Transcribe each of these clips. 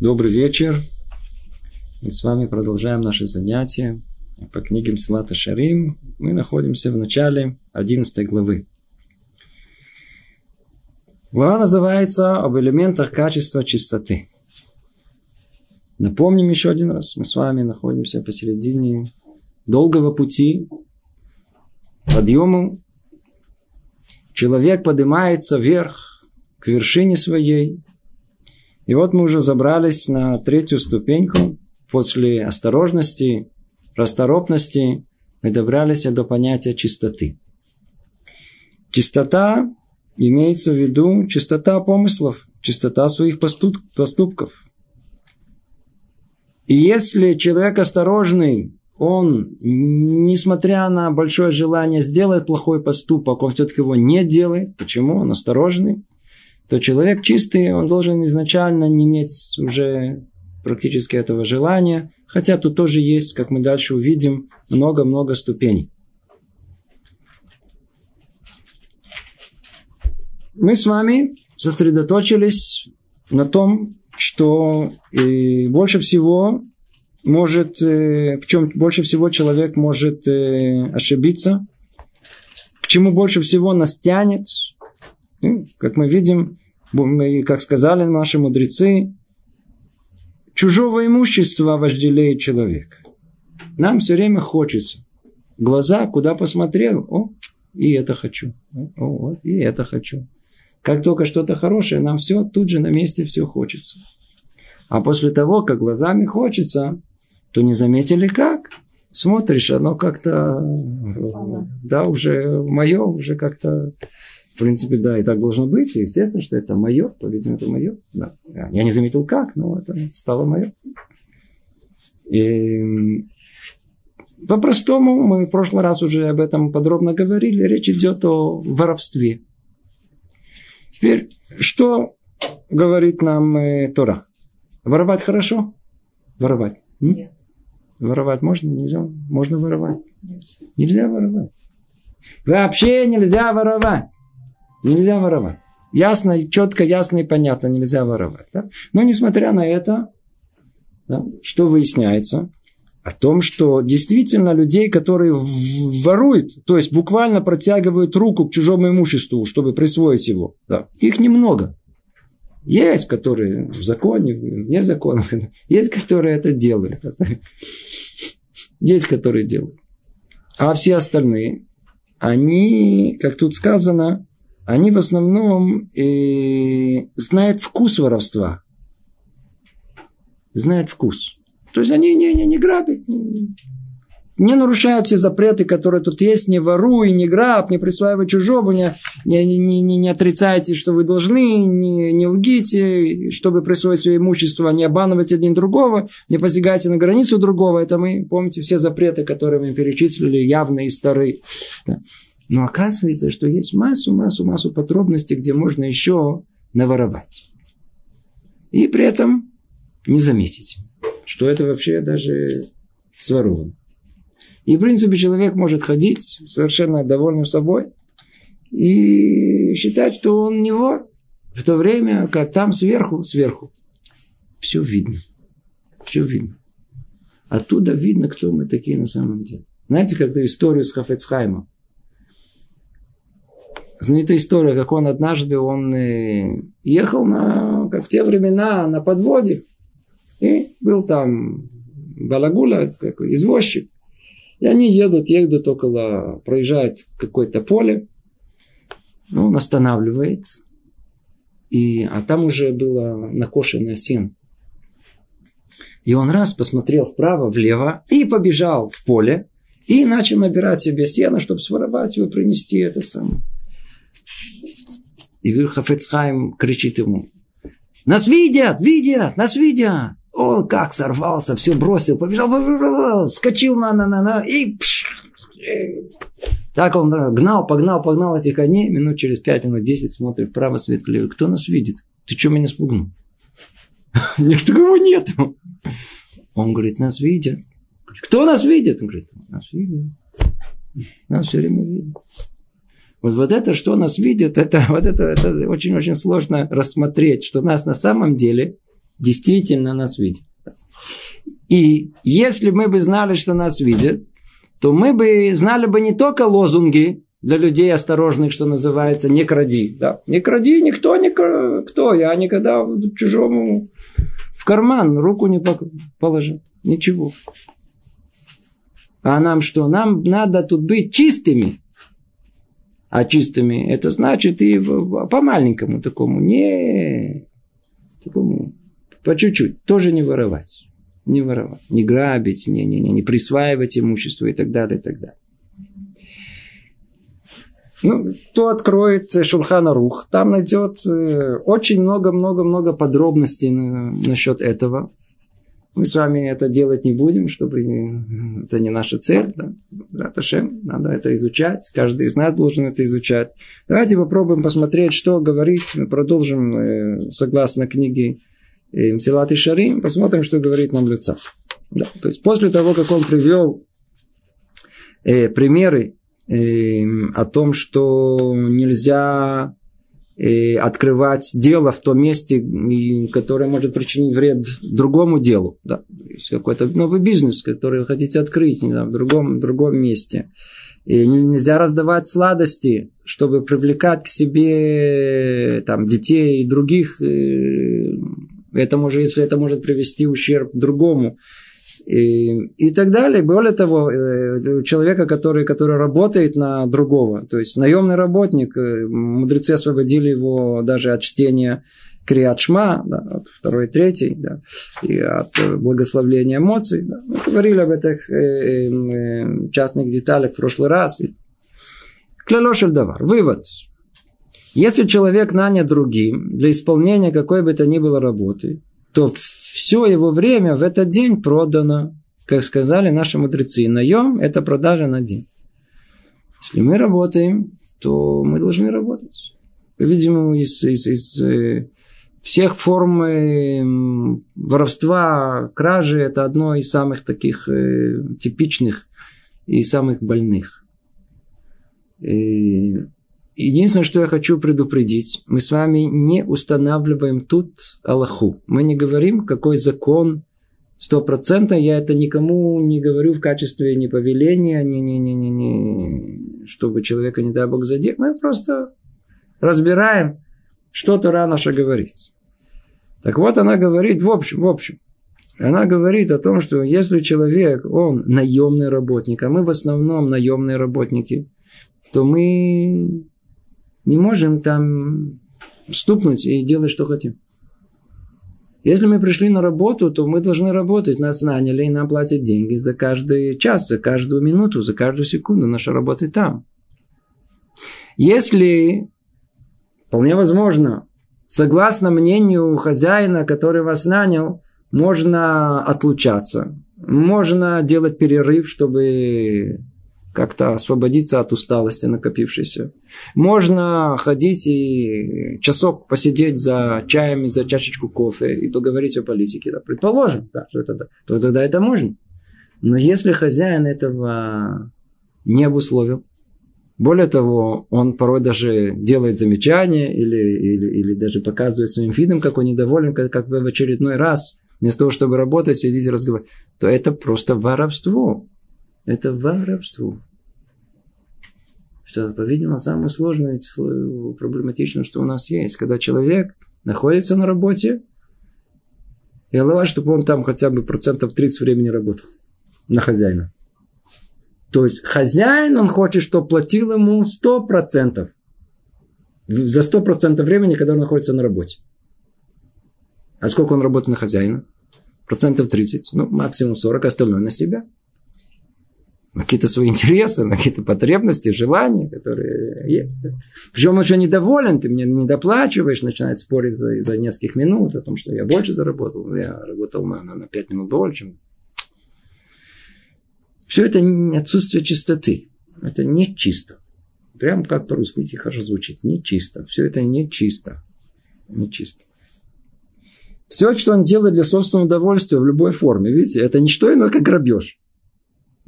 Добрый вечер. Мы с вами продолжаем наши занятия по книге Мсилата Шарим. Мы находимся в начале 11 главы. Глава называется «Об элементах качества чистоты». Напомним еще один раз, мы с вами находимся посередине долгого пути, подъему. Человек поднимается вверх, к вершине своей. И вот мы уже забрались на третью ступеньку. После осторожности, расторопности мы добрались до понятия чистоты. Чистота имеется в виду чистота помыслов, чистота своих поступков. И если человек осторожный, он, несмотря на большое желание сделать плохой поступок, он все-таки его не делает. Почему? Он осторожный. То человек чистый, он должен изначально не иметь уже практически этого желания. Хотя тут тоже есть, как мы дальше увидим, много-много ступеней. Мы с вами сосредоточились на том, что э, больше всего может, э, в чем больше всего человек может э, ошибиться, к чему больше всего нас тянет. Ну, как мы видим, как сказали наши мудрецы, чужого имущества вожделеет человек. Нам все время хочется. Глаза, куда посмотрел, о, и это хочу. О, вот, и это хочу. Как только что-то хорошее, нам все тут же на месте все хочется. А после того, как глазами хочется, то не заметили как. Смотришь, оно как-то, да, уже мое, уже как-то, в принципе, да, и так должно быть. Естественно, что это мое, по-видимому, это мое. Да. Я не заметил как, но это стало мое. И по-простому, мы в прошлый раз уже об этом подробно говорили, речь идет о воровстве. Теперь, что говорит нам э, Тора? Воровать хорошо? Воровать. Нет. Воровать можно? Нельзя? Можно воровать? Нельзя воровать. Вообще нельзя воровать. Нельзя воровать. Ясно, четко, ясно и понятно, нельзя воровать. Да? Но несмотря на это, да, что выясняется? О том, что действительно людей, которые воруют, то есть буквально протягивают руку к чужому имуществу, чтобы присвоить его, да, их немного. Есть, которые в законе, вне закона. Есть, которые это делают. Есть, которые делают. А все остальные, они, как тут сказано, они в основном э, знают вкус воровства. Знают вкус. То есть они не, не, не грабят, не, не нарушают все запреты, которые тут есть, не воруй, не граб, не присваивай чужого, не, не, не, не, не отрицайте, что вы должны, не, не лгите, чтобы присвоить свое имущество, не обманывайте один другого, не посягайте на границу другого. Это мы, помните, все запреты, которые мы перечислили, явные и старые. Но оказывается, что есть массу, массу, массу подробностей, где можно еще наворовать. И при этом не заметить, что это вообще даже своровано. И, в принципе, человек может ходить совершенно довольным собой и считать, что он не вор. В то время, как там сверху, сверху, все видно. Все видно. Оттуда видно, кто мы такие на самом деле. Знаете, как-то историю с Хафецхаймом. Знаменитая история, как он однажды он э, ехал на, как в те времена на подводе. И был там балагула, какой извозчик. И они едут, едут около, проезжают какое-то поле. Ну, он останавливает. И, а там уже было накошенное сено. И он раз посмотрел вправо, влево и побежал в поле. И начал набирать себе сено, чтобы своровать его, принести это самое. И Хафецхайм кричит ему, нас видят, видят, нас видят. Он как сорвался, все бросил, побежал, побежал скочил на, на, на, на, и пш, так он гнал, погнал, погнал этих коней, минут через пять, минут десять смотрит вправо, свет левый. Кто нас видит? Ты что меня спугнул? Никого нету. Он говорит, нас видят. Кто нас видит? Он говорит, нас видят. Нас все время видят. Вот, вот это, что нас видит, это, вот это, это очень-очень сложно рассмотреть, что нас на самом деле действительно нас видит. И если мы бы знали, что нас видят, то мы бы знали бы не только лозунги для людей осторожных, что называется, не кради. Да? Не кради, никто не кто. Я никогда чужому в карман руку не положил. Ничего. А нам что? Нам надо тут быть чистыми. А чистыми это значит и по маленькому такому, не такому, по чуть-чуть, тоже не воровать. Не воровать, не грабить, не, не, не, не присваивать имущество и так далее, и так далее. Ну, кто откроет Шулхана Рух, там найдет э, очень много-много-много подробностей насчет этого. Мы с вами это делать не будем, чтобы это не наша цель. Да? Раташем, надо это изучать. Каждый из нас должен это изучать. Давайте попробуем посмотреть, что говорит. Мы продолжим э, согласно книге э, Мсилат и Шарим. Посмотрим, что говорит нам лица. Да. То есть после того, как он привел э, примеры э, о том, что нельзя открывать дело в том месте, которое может причинить вред другому делу. Да? Есть какой-то новый бизнес, который вы хотите открыть не знаю, в, другом, в другом месте. И нельзя раздавать сладости, чтобы привлекать к себе там, детей и других. Это может, если это может привести ущерб другому и, и так далее. Более того, э, человека, который, который работает на другого, то есть наемный работник, э, мудрецы освободили его даже от чтения Криатшма, да, от второй и третьей, да, и от благословления эмоций. Да. Мы говорили об этих э, э, частных деталях в прошлый раз. Клялошель давар. Вывод. Если человек нанят другим для исполнения какой бы то ни было работы, то все его время в этот день продано. Как сказали наши мудрецы, наем – это продажа на день. Если мы работаем, то мы должны работать. По-видимому, из, из, из э, всех форм э, воровства, кражи – это одно из самых таких э, типичных и самых больных. И Единственное, что я хочу предупредить, мы с вами не устанавливаем тут Аллаху. Мы не говорим, какой закон сто процентов. Я это никому не говорю в качестве не повеления, не, не, не, не, не, чтобы человека, не дай Бог, задеть. Мы просто разбираем, что Тора наша говорит. Так вот, она говорит, в общем, в общем, она говорит о том, что если человек, он наемный работник, а мы в основном наемные работники, то мы не можем там стукнуть и делать, что хотим. Если мы пришли на работу, то мы должны работать. Нас наняли и нам платят деньги за каждый час, за каждую минуту, за каждую секунду. Наша работа там. Если, вполне возможно, согласно мнению хозяина, который вас нанял, можно отлучаться, можно делать перерыв, чтобы как-то освободиться от усталости накопившейся. Можно ходить и часок посидеть за чаем, за чашечку кофе и поговорить о политике. Да, предположим, да, что это, да, то тогда это можно. Но если хозяин этого не обусловил, более того, он порой даже делает замечания или, или, или даже показывает своим видом, как он недоволен, как, как вы в очередной раз, вместо того, чтобы работать, сидеть и разговаривать, то это просто воровство. Это воровство что, по-видимому, самое сложное, проблематичное, что у нас есть, когда человек находится на работе, и Allah, чтобы он там хотя бы процентов 30 времени работал на хозяина. То есть хозяин, он хочет, чтобы платил ему 100%. За 100% времени, когда он находится на работе. А сколько он работает на хозяина? Процентов 30, ну, максимум 40, остальное на себя на какие-то свои интересы, на какие-то потребности, желания, которые есть. Причем он еще недоволен, ты мне не доплачиваешь, начинает спорить за, за нескольких минут о том, что я больше заработал, я работал на, на, на 5 минут больше. Все это отсутствие чистоты. Это не чисто. Прям как по-русски тихо звучит. Не чисто. Все это не чисто. Не чисто. Все, что он делает для собственного удовольствия в любой форме, видите, это не что иное, как грабеж.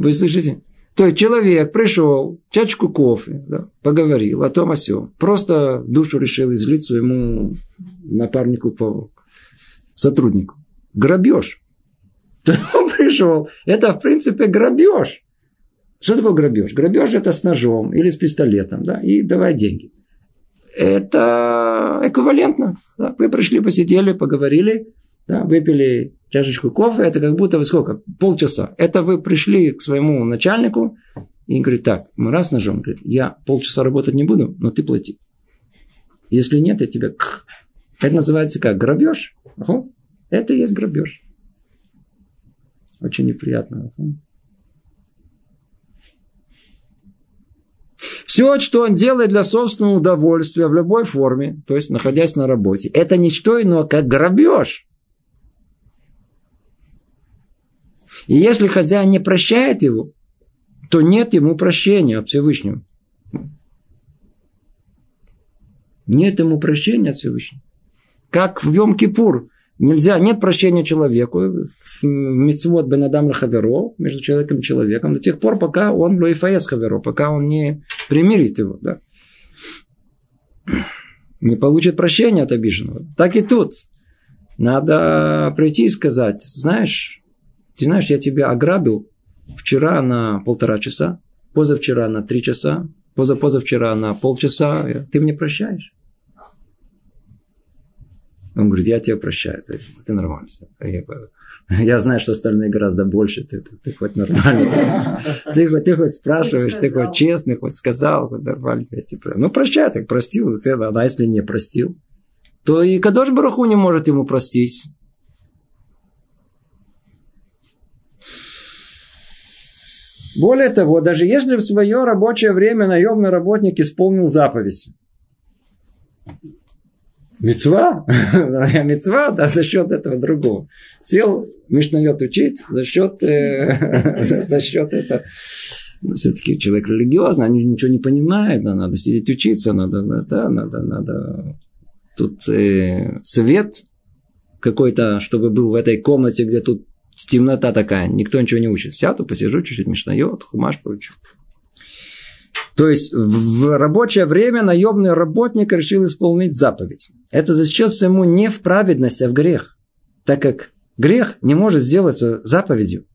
Вы слышите? То есть человек пришел, чашечку кофе, да, поговорил о том о сём. Просто душу решил излить своему напарнику по сотруднику. Грабеж. Он пришел. Это, в принципе, грабеж. Что такое грабеж? Грабеж это с ножом или с пистолетом, да, и давай деньги. Это эквивалентно. Да? Вы пришли, посидели, поговорили, да, выпили чашечку кофе, это как будто вы сколько? Полчаса. Это вы пришли к своему начальнику и говорит, так, мы раз ножом, говорит, я полчаса работать не буду, но ты плати. Если нет, я тебя... Это называется как? Грабеж? Угу. Это и есть грабеж. Очень неприятно. Все, что он делает для собственного удовольствия в любой форме, то есть находясь на работе, это ничто иное, как грабеж. И если хозяин не прощает его, то нет ему прощения от Всевышнего. Нет ему прощения от Всевышнего. Как в Йом-Кипур Нельзя, нет прощения человеку в митцвот бен адам хаверо, между человеком и человеком, до тех пор, пока он лоифаес хаверо, пока он не примирит его. Да. Не получит прощения от обиженного. Так и тут. Надо прийти и сказать, знаешь, ты знаешь, я тебя ограбил вчера на полтора часа, позавчера на три часа, позапозавчера на полчаса, ты мне прощаешь. Он говорит, я тебя прощаю, ты, ты нормально. Я, я знаю, что остальные гораздо больше, ты, ты, ты хоть нормально. Ты, ты, ты хоть спрашиваешь, ты хоть честный, хоть сказал, хоть нормально. Я тебя, ну, прощай, так простил. А если не простил, то и Кадош Бараху не может ему простить. Более того, даже если в свое рабочее время наемный работник исполнил заповедь, Мецва, мецва, да, за счет этого другого. Сел Мишнает учить за счет, э, за, за счет этого. Но все-таки человек религиозный, они ничего не понимают, да, надо сидеть учиться, надо, да, надо, надо. Тут э, свет какой-то, чтобы был в этой комнате, где тут темнота такая, никто ничего не учит. Сяду, посижу чуть-чуть, Мишнает, хумаш поучу. То есть в рабочее время наемный работник решил исполнить заповедь. Это зачастую ему не в праведность, а в грех. Так как грех не может сделаться заповедью.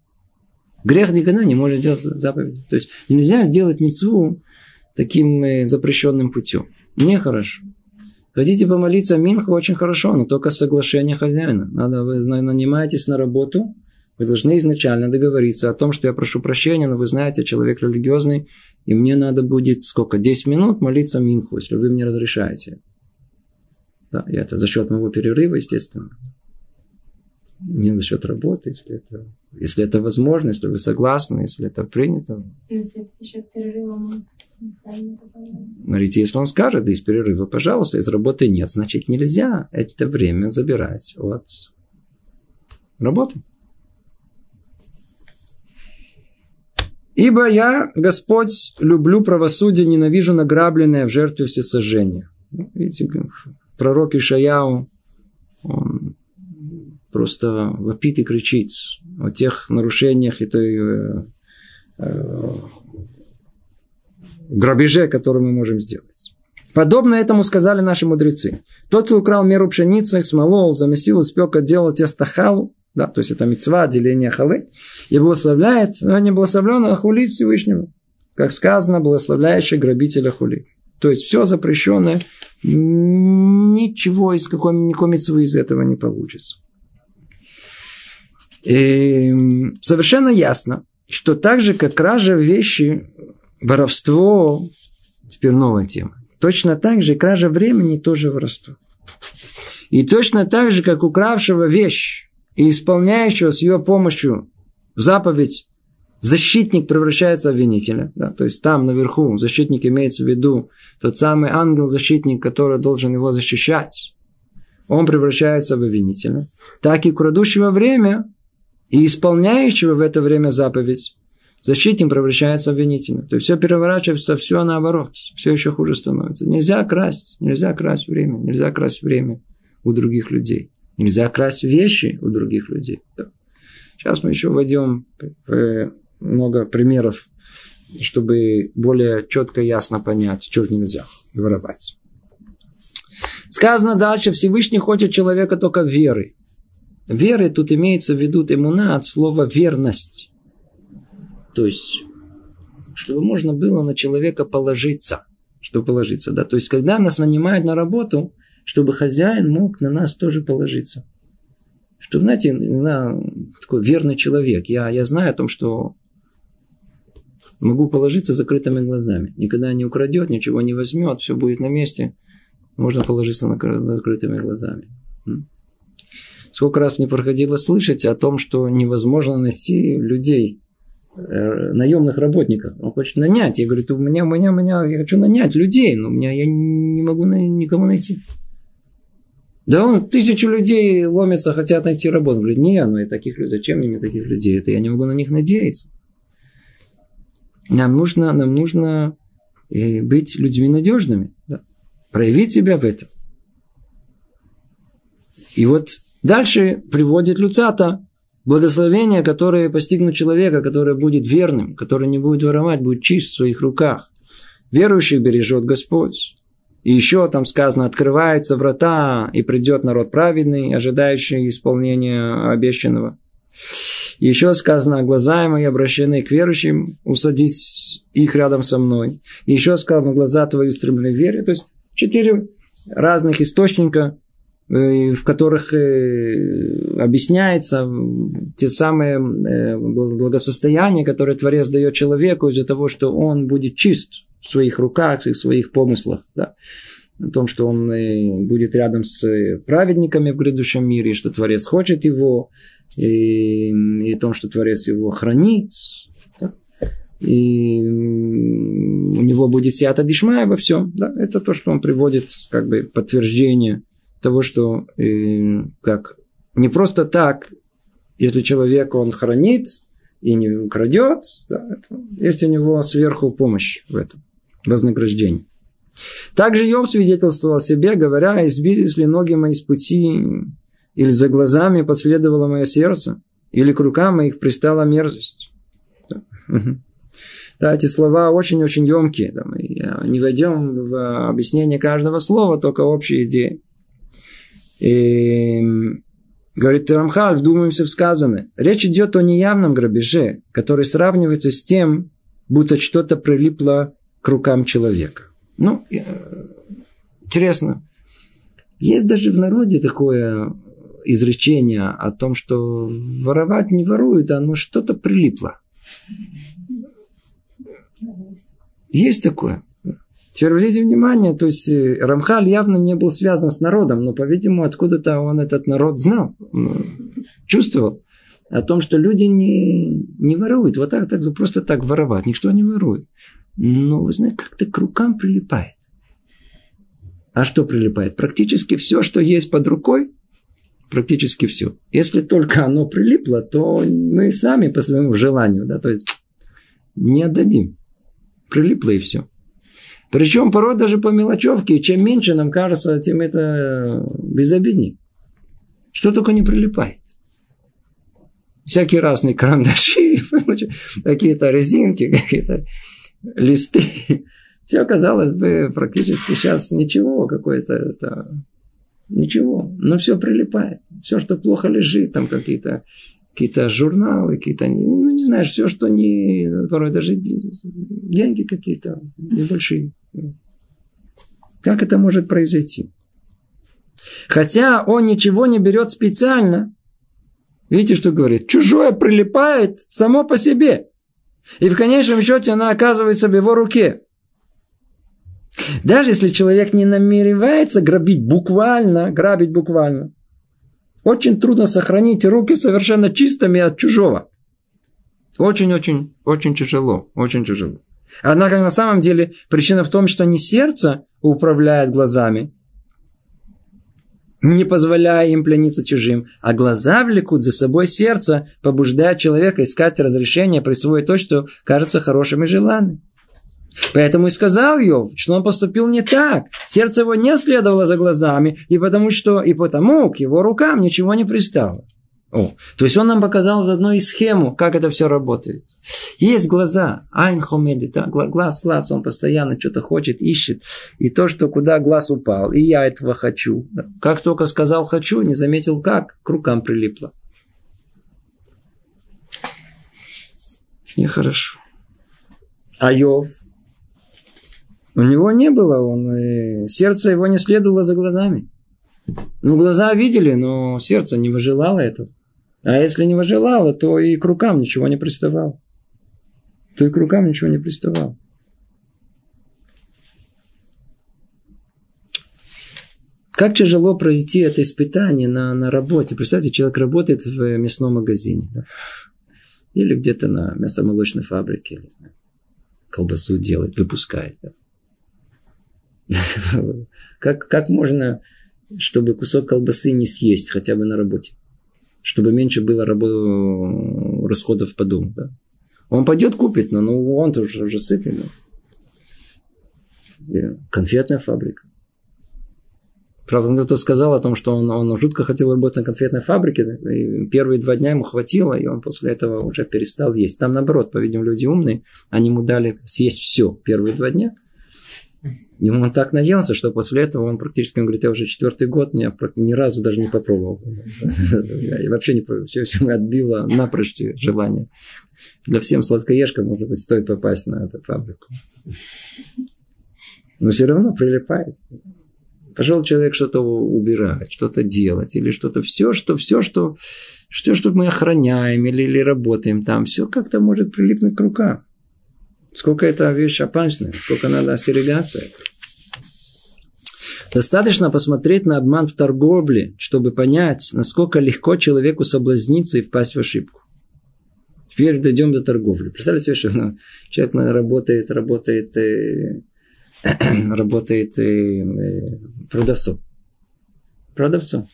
Грех никогда не может сделать заповедью. То есть нельзя сделать мецву таким э, запрещенным путем. Нехорошо. Хотите помолиться Минху, очень хорошо, но только соглашение хозяина. Надо, вы нанимаетесь на работу, вы должны изначально договориться о том, что я прошу прощения, но вы знаете, человек религиозный, и мне надо будет сколько? 10 минут молиться Минху, если вы мне разрешаете. Да, и это за счет моего перерыва, естественно. Не за счет работы, если это, если это возможно, если вы согласны, если это принято. Ну, если это за счет перерыва, Смотрите, если он скажет, да из перерыва, пожалуйста, из работы нет, значит нельзя это время забирать от работы. Ибо я, Господь, люблю правосудие, ненавижу награбленное в жертве всесожжения. Ну, видите, пророк Ишаяу, он просто вопит и кричит о тех нарушениях и той э, э, грабеже, который мы можем сделать. Подобно этому сказали наши мудрецы. Тот, кто украл меру пшеницы, смолол, замесил, испек, отделал тесто халу, да, то есть это мецва, деление халы, и благословляет, но не благословлен, а хулит Всевышнего. Как сказано, благословляющий грабителя хулит. То есть все запрещенное, ничего из какой, никакой мецвы из этого не получится. И совершенно ясно, что так же, как кража вещи, воровство, теперь новая тема, точно так же кража времени тоже воровство. И точно так же, как укравшего вещь и исполняющего с ее помощью заповедь защитник превращается в обвинителя. Да? То есть там наверху защитник имеется в виду тот самый ангел-защитник, который должен его защищать. Он превращается в обвинителя. Так и крадущего время и исполняющего в это время заповедь защитник превращается в обвинителя. То есть все переворачивается, все наоборот. Все еще хуже становится. Нельзя красть, нельзя красть время, нельзя красть время у других людей. Нельзя красть вещи у других людей. Сейчас мы еще войдем в много примеров, чтобы более четко и ясно понять, что нельзя воровать. Сказано дальше, Всевышний хочет человека только веры. веры тут имеется в виду эмуна от слова верность. То есть, чтобы можно было на человека положиться. Чтобы положиться, да. То есть, когда нас нанимают на работу, чтобы хозяин мог на нас тоже положиться. Чтобы, знаете, на, такой верный человек. Я, я знаю о том, что могу положиться закрытыми глазами. Никогда не украдет, ничего не возьмет, все будет на месте. Можно положиться на закрытыми глазами. Сколько раз мне проходило слышать о том, что невозможно найти людей, э, наемных работников. Он хочет нанять. Я говорю, у меня, у меня, у меня, я хочу нанять людей, но у меня я не могу никому найти. Да он тысячу людей ломятся, хотят найти работу. Говорит, не, ну и таких людей, зачем мне таких людей? Это я не могу на них надеяться. Нам нужно, нам нужно э, быть людьми надежными. Да? Проявить себя в этом. И вот Дальше приводит Люцата благословение, которое постигнут человека, который будет верным, который не будет воровать, будет чист в своих руках. Верующих бережет Господь. И еще там сказано, открываются врата, и придет народ праведный, ожидающий исполнения обещанного. Еще сказано, глаза мои обращены к верующим, усадить их рядом со мной. И еще сказано, глаза твои устремлены в вере. То есть, четыре разных источника Э, в которых э, объясняется те самые э, благосостояния, которые Творец дает человеку из-за того, что он будет чист в своих руках и в своих помыслах. Да? О том, что он будет рядом с праведниками в грядущем мире, что Творец хочет его, и, и о том, что Творец его хранит. Да? И у него будет сията дишмая во всем. Да? Это то, что он приводит как бы подтверждение – того, что э, как не просто так, если человек он хранит и не украдет, да, есть у него сверху помощь в этом, вознаграждение. Также Йов свидетельствовал о себе, говоря, избились ли ноги мои с пути, или за глазами последовало мое сердце, или к рукам моих пристала мерзость. Да, эти слова очень-очень емкие. Да, мы не войдем в объяснение каждого слова, только общие идеи. И, говорит Рамхаль, вдумаемся в сказанное. Речь идет о неявном грабеже, который сравнивается с тем, будто что-то прилипло к рукам человека. Ну, э, интересно. Есть даже в народе такое изречение о том, что воровать не воруют, а оно что-то прилипло. Есть такое. Теперь обратите внимание, то есть э, Рамхаль явно не был связан с народом, но, по-видимому, откуда-то он этот народ знал, чувствовал о том, что люди не, не воруют. Вот так, так, просто так воровать. Никто не ворует. Но, вы знаете, как-то к рукам прилипает. А что прилипает? Практически все, что есть под рукой, практически все. Если только оно прилипло, то мы сами по своему желанию, да, то есть не отдадим. Прилипло и все. Причем порой даже по мелочевке. Чем меньше нам кажется, тем это безобидней. Что только не прилипает. Всякие разные карандаши, какие-то резинки, какие-то листы. Все, казалось бы, практически сейчас ничего какое-то это ничего, но все прилипает. Все, что плохо лежит, там какие-то какие-то журналы, какие-то, ну, не знаю, все, что не, порой даже деньги какие-то небольшие. Как это может произойти? Хотя он ничего не берет специально. Видите, что говорит? Чужое прилипает само по себе. И в конечном счете она оказывается в его руке. Даже если человек не намеревается грабить буквально, грабить буквально, очень трудно сохранить руки совершенно чистыми от чужого. Очень-очень, очень тяжело, очень тяжело. Однако на самом деле причина в том, что не сердце управляет глазами, не позволяя им плениться чужим, а глаза влекут за собой сердце, побуждая человека искать разрешение, присвоить то, что кажется хорошим и желанным. Поэтому и сказал Йов, что он поступил не так. Сердце его не следовало за глазами, и потому что и потому к его рукам ничего не пристало. О, то есть он нам показал заодно и схему, как это все работает. Есть глаза, айн хомеди, да, глаз, глаз, он постоянно что-то хочет, ищет. И то, что куда глаз упал, и я этого хочу. Как только сказал хочу, не заметил как, к рукам прилипло. Нехорошо. А Йов, у него не было, он, э, сердце его не следовало за глазами. Ну, глаза видели, но сердце не выжелало этого. А если не выжелало, то и к рукам ничего не приставало. То и к рукам ничего не приставало. Как тяжело пройти это испытание на, на работе. Представьте, человек работает в мясном магазине. Да? Или где-то на мясомолочной фабрике. Или, колбасу делает, выпускает. Как, как можно, чтобы кусок колбасы не съесть хотя бы на работе? Чтобы меньше было расходов по дому. Да? Он пойдет купит, но ну, он уже, уже сытый. Да? Конфетная фабрика. Правда, кто-то сказал о том, что он, он жутко хотел работать на конфетной фабрике. И первые два дня ему хватило, и он после этого уже перестал есть. Там, наоборот, по-видимому, люди умные. Они ему дали съесть все первые два дня. Ему он так наелся, что после этого он практически, он говорит, я уже четвертый год, меня ни разу даже не попробовал. И вообще не, все, все отбило напрочь желание. Для всем сладкоежкам, может быть, стоит попасть на эту фабрику. Но все равно прилипает. Пошел человек что-то убирать, что-то делать, или что-то, все, что, все, что, все, что мы охраняем или, или работаем там, все как-то может прилипнуть к рукам. Сколько это вещь опасная, сколько надо остерегаться этого. Достаточно посмотреть на обман в торговле, чтобы понять, насколько легко человеку соблазниться и впасть в ошибку. Теперь дойдем до торговли. Представьте себе, что ну, человек работает, работает, э, работает э, э, продавцом. Продавцом.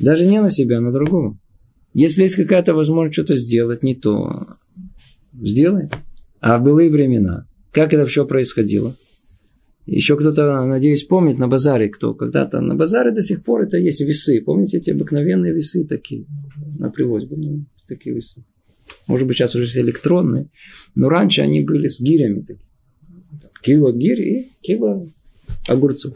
Даже не на себя, а на другого. Если есть какая-то возможность что-то сделать не то, сделай. А в былые времена, как это все происходило? Еще кто-то, надеюсь, помнит на базаре, кто когда-то на базаре до сих пор это есть весы. Помните эти обыкновенные весы такие на привозе? Ну, такие весы. Может быть, сейчас уже все электронные. Но раньше они были с гирями. Такие. Кило гирь и кило огурцов.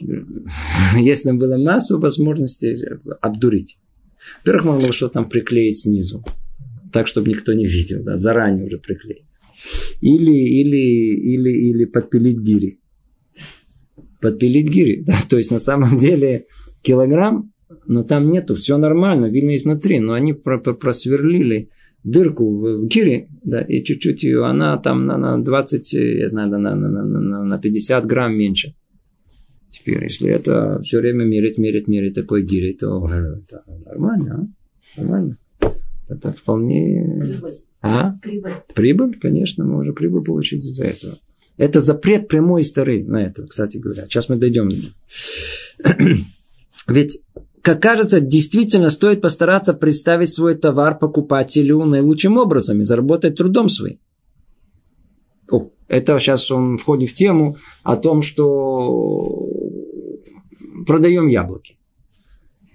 Если было массу возможностей обдурить. Во-первых, можно было что-то там приклеить снизу так, чтобы никто не видел, да, заранее уже приклеить. Или, или, или, или подпилить гири. Подпилить гири, да, то есть на самом деле килограмм, но там нету, все нормально, видно изнутри, но они просверлили дырку в гире, да, и чуть-чуть ее, она там на, на 20, я знаю, на, на, на, на, на 50 грамм меньше. Теперь, если это все время мерить, мерить, мерить такой гири, то это нормально, а? Нормально. Это вполне... Прибыль. А? Прибыль. Прибыль, конечно, мы уже прибыль получить из-за этого. Это запрет прямой истории на это, кстати говоря. Сейчас мы дойдем. Ведь, как кажется, действительно стоит постараться представить свой товар покупателю наилучшим образом и заработать трудом своим. О, это сейчас он входит в тему о том, что продаем яблоки.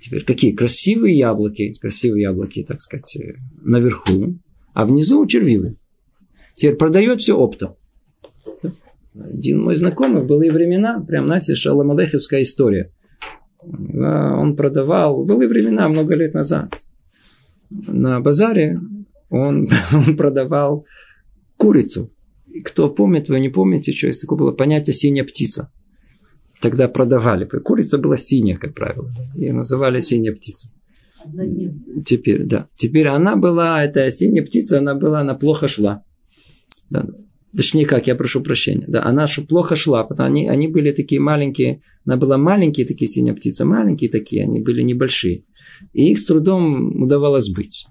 Теперь какие красивые яблоки, красивые яблоки, так сказать, э, наверху, а внизу червивые. Теперь продает все оптом. Один мой знакомый в былые времена, прям, знаете, шаламалехевская история. Он продавал, в былые времена, много лет назад, на базаре он, он продавал курицу. Кто помнит, вы не помните, что есть такое было понятие синяя птица тогда продавали. Курица была синяя, как правило. Ее называли синяя птица. Теперь, да. Теперь она была, эта синяя птица, она была, она плохо шла. Да. Точнее как, я прошу прощения. Да, она плохо шла, потому они, они были такие маленькие, она была маленькие такие синяя птица, маленькие такие, они были небольшие. И их с трудом удавалось быть.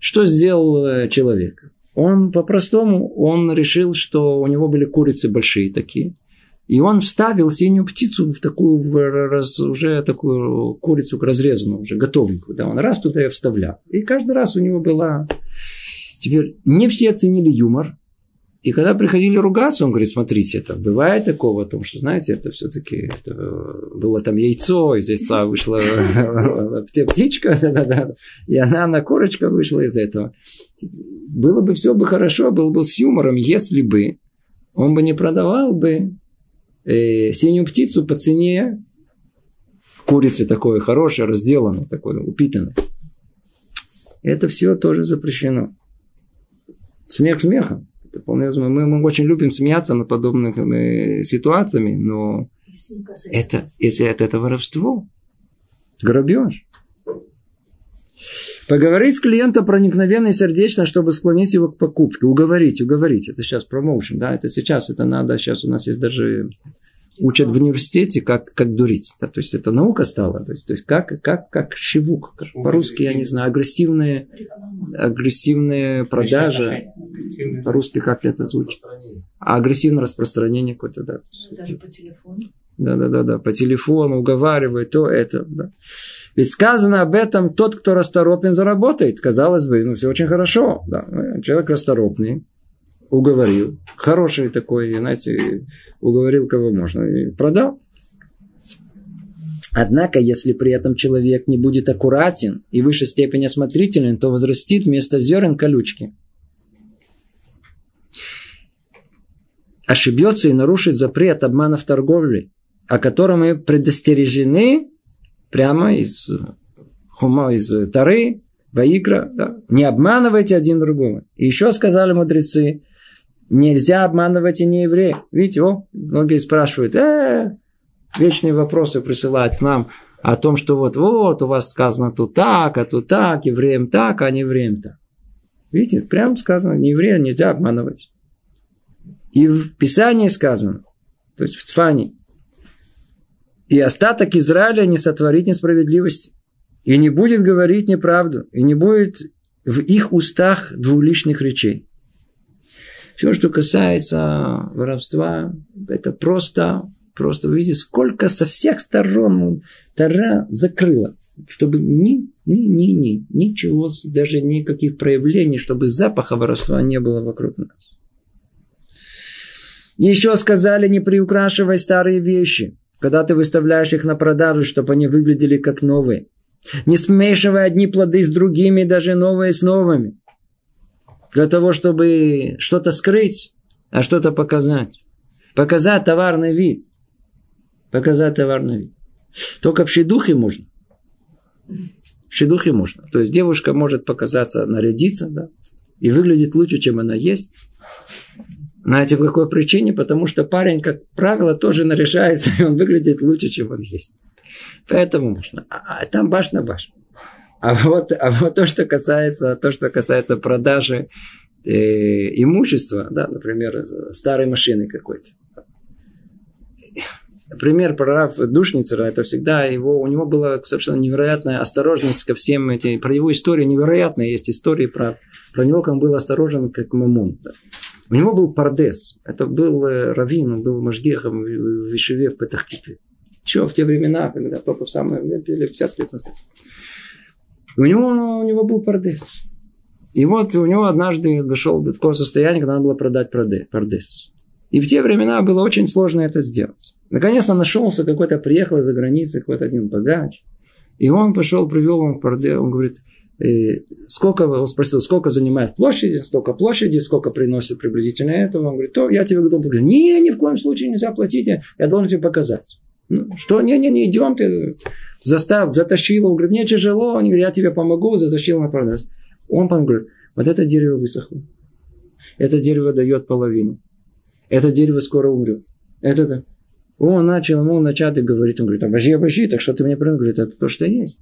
Что сделал э, человек? Он по-простому, он решил, что у него были курицы большие такие. И он вставил синюю птицу в такую, в раз, уже такую курицу разрезанную, уже готовенькую. Да, он раз туда ее вставлял. И каждый раз у него была... Теперь не все оценили юмор. И когда приходили ругаться, он говорит, смотрите, это бывает такого, о том, что, знаете, это все-таки это было там яйцо, из яйца вышла птичка, да, да, да, и она на корочка вышла из этого. Было бы все бы хорошо, было бы с юмором, если бы он бы не продавал бы э, синюю птицу по цене курицы такой хорошей, разделанной, такой упитанной. Это все тоже запрещено. Смех смехом. Это вполне мы, мы очень любим смеяться над подобными ситуациями, но это, если это, это воровство, грабеж. Поговорить с клиентом проникновенно и сердечно, чтобы склонить его к покупке. Уговорить, уговорить. Это сейчас промоушен, да, это сейчас, это надо. Сейчас у нас есть даже учат в университете, как, как дурить. Да, то есть это наука стала. То есть, то есть как, как, как шивук. По-русски, я не знаю, агрессивные, агрессивные продажи. По-русски как это звучит? А агрессивное распространение какое-то, да. Даже по телефону. Да, да, да, да, по телефону уговаривает, то это, да. Ведь сказано об этом, тот, кто расторопен, заработает. Казалось бы, ну, все очень хорошо. Да. Человек расторопный, уговорил. Хороший такой, знаете, уговорил кого можно. И продал. Однако, если при этом человек не будет аккуратен и в высшей степени осмотрителен, то возрастит вместо зерен колючки. Ошибется и нарушит запрет обмана в торговле, о котором мы предостережены прямо из хума, из Тары, Ваикра. Да? Не обманывайте один другого. И еще сказали мудрецы, Нельзя обманывать и не еврея. Видите, о, многие спрашивают, э, вечные вопросы присылают к нам о том, что вот, вот, у вас сказано тут так, а тут так, евреям так, а не евреям так. Видите, прямо сказано, не еврея нельзя обманывать. И в Писании сказано, то есть в Цфане, и остаток Израиля не сотворит несправедливости, и не будет говорить неправду, и не будет в их устах двуличных речей. Все, что касается воровства, это просто, просто, вы видите, сколько со всех сторон Тара закрыла, чтобы ни, ни, ни, ни, ничего, даже никаких проявлений, чтобы запаха воровства не было вокруг нас. Еще сказали, не приукрашивай старые вещи, когда ты выставляешь их на продажу, чтобы они выглядели как новые. Не смешивай одни плоды с другими, даже новые с новыми для того, чтобы что-то скрыть, а что-то показать. Показать товарный вид. Показать товарный вид. Только в шедухе можно. В шедухе можно. То есть девушка может показаться, нарядиться, да, и выглядит лучше, чем она есть. Знаете, по какой причине? Потому что парень, как правило, тоже наряжается, и он выглядит лучше, чем он есть. Поэтому можно. А, а там баш на баш. А вот, а вот то, что касается, то, что касается продажи э, имущества, да, например, старой машины какой-то. Пример прав Душницера, это всегда его, у него была совершенно невероятная осторожность ко всем этим, про его историю невероятная, есть истории про, про него, как он был осторожен, как Мамон. Да. У него был пардес, это был э, раввин, он был мажгехом в Вишеве в Петахтикве. Еще в те времена, когда только в самое 50 лет назад. И у него, у него был пардес. И вот у него однажды дошел до такого состояния, когда надо было продать пардес. И в те времена было очень сложно это сделать. Наконец-то нашелся какой-то, приехал из-за границы какой-то один богач. И он пошел, привел ему в пардес. Он говорит, э, сколько, он спросил, сколько занимает площади, сколько площади, сколько приносит приблизительно этого. Он говорит, то я тебе готов. Не, ни в коем случае нельзя платить, я должен тебе показать. Что, не-не-не, идем, ты застав, затащил его, говорит, мне тяжело, он говорит, я тебе помогу, затащил на продаж. Он говорит, вот это дерево высохло. Это дерево дает половину. Это дерево скоро умрет. Это то. Он начал ему начать и говорит, он говорит, обожди, обожди, так что ты мне принес? Говорит, это то, что есть.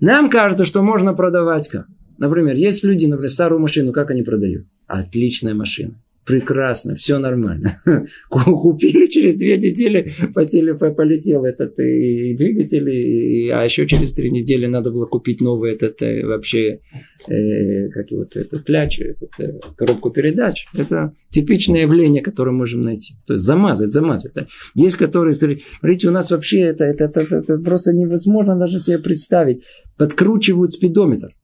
Нам кажется, что можно продавать как. Например, есть люди, например, старую машину, как они продают? Отличная машина прекрасно, все нормально. Купили через две недели, полетел этот и двигатель, и, а еще через три недели надо было купить новый этот э, вообще, э, как его, этот кляч, этот, э, коробку передач. Это типичное явление, которое можем найти. То есть замазать, замазать. Есть которые, смотрите, у нас вообще это, это, это, это, это просто невозможно даже себе представить. Подкручивают спидометр.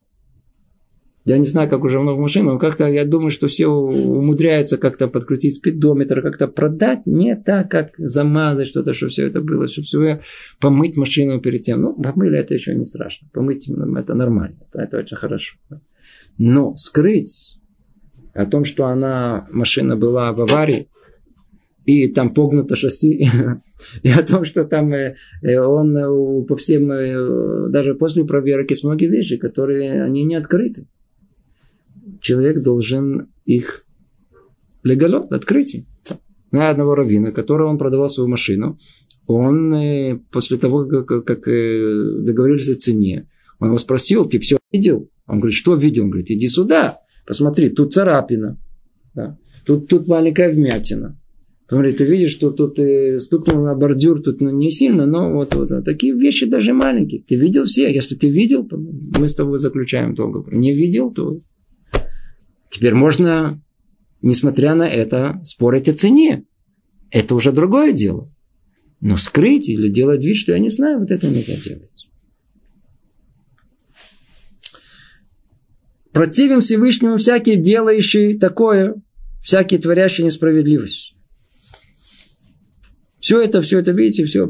Я не знаю, как уже много машин, но как-то я думаю, что все умудряются как-то подкрутить спидометр, как-то продать не так, как замазать что-то, чтобы все это было, чтобы все помыть машину перед тем. Ну, помыли это еще не страшно. Помыть это нормально. Это, это очень хорошо. Но скрыть о том, что она, машина была в аварии, и там погнуто шасси, и о том, что там э, э, он э, по всем, даже после проверок есть многие вещи, которые они не открыты. Человек должен их легалот, открыть. На одного раввина, которого он продавал свою машину, он после того, как, как договорились о цене, он его спросил, ты все видел? Он говорит, что видел? Он говорит, иди сюда, посмотри, тут царапина, да, тут, тут маленькая вмятина. Говорит, ты видишь, что тут ты стукнул на бордюр, тут ну, не сильно, но вот, вот такие вещи даже маленькие. Ты видел все? Если ты видел, мы с тобой заключаем договор. Не видел, то теперь можно, несмотря на это, спорить о цене. Это уже другое дело. Но скрыть или делать вид, что я не знаю, вот это нельзя делать. Противим Всевышнему всякие делающие такое, всякие творящие несправедливость. Все это, все это, видите, все.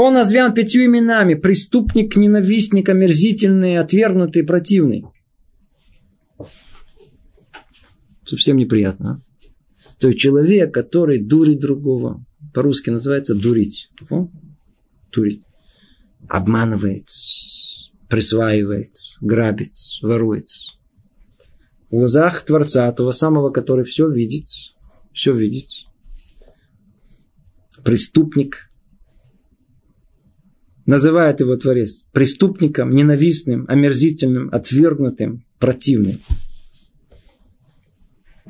Он назван пятью именами. Преступник, ненавистник, омерзительный, отвергнутый, противный. Совсем неприятно. А? То есть человек, который дурит другого. По-русски называется дурить. О? Дурить. Обманывает, присваивает, грабит, ворует. В глазах Творца, того самого, который все видит, все видеть. Преступник. Называет его Творец преступником, ненавистным, омерзительным, отвергнутым, противным.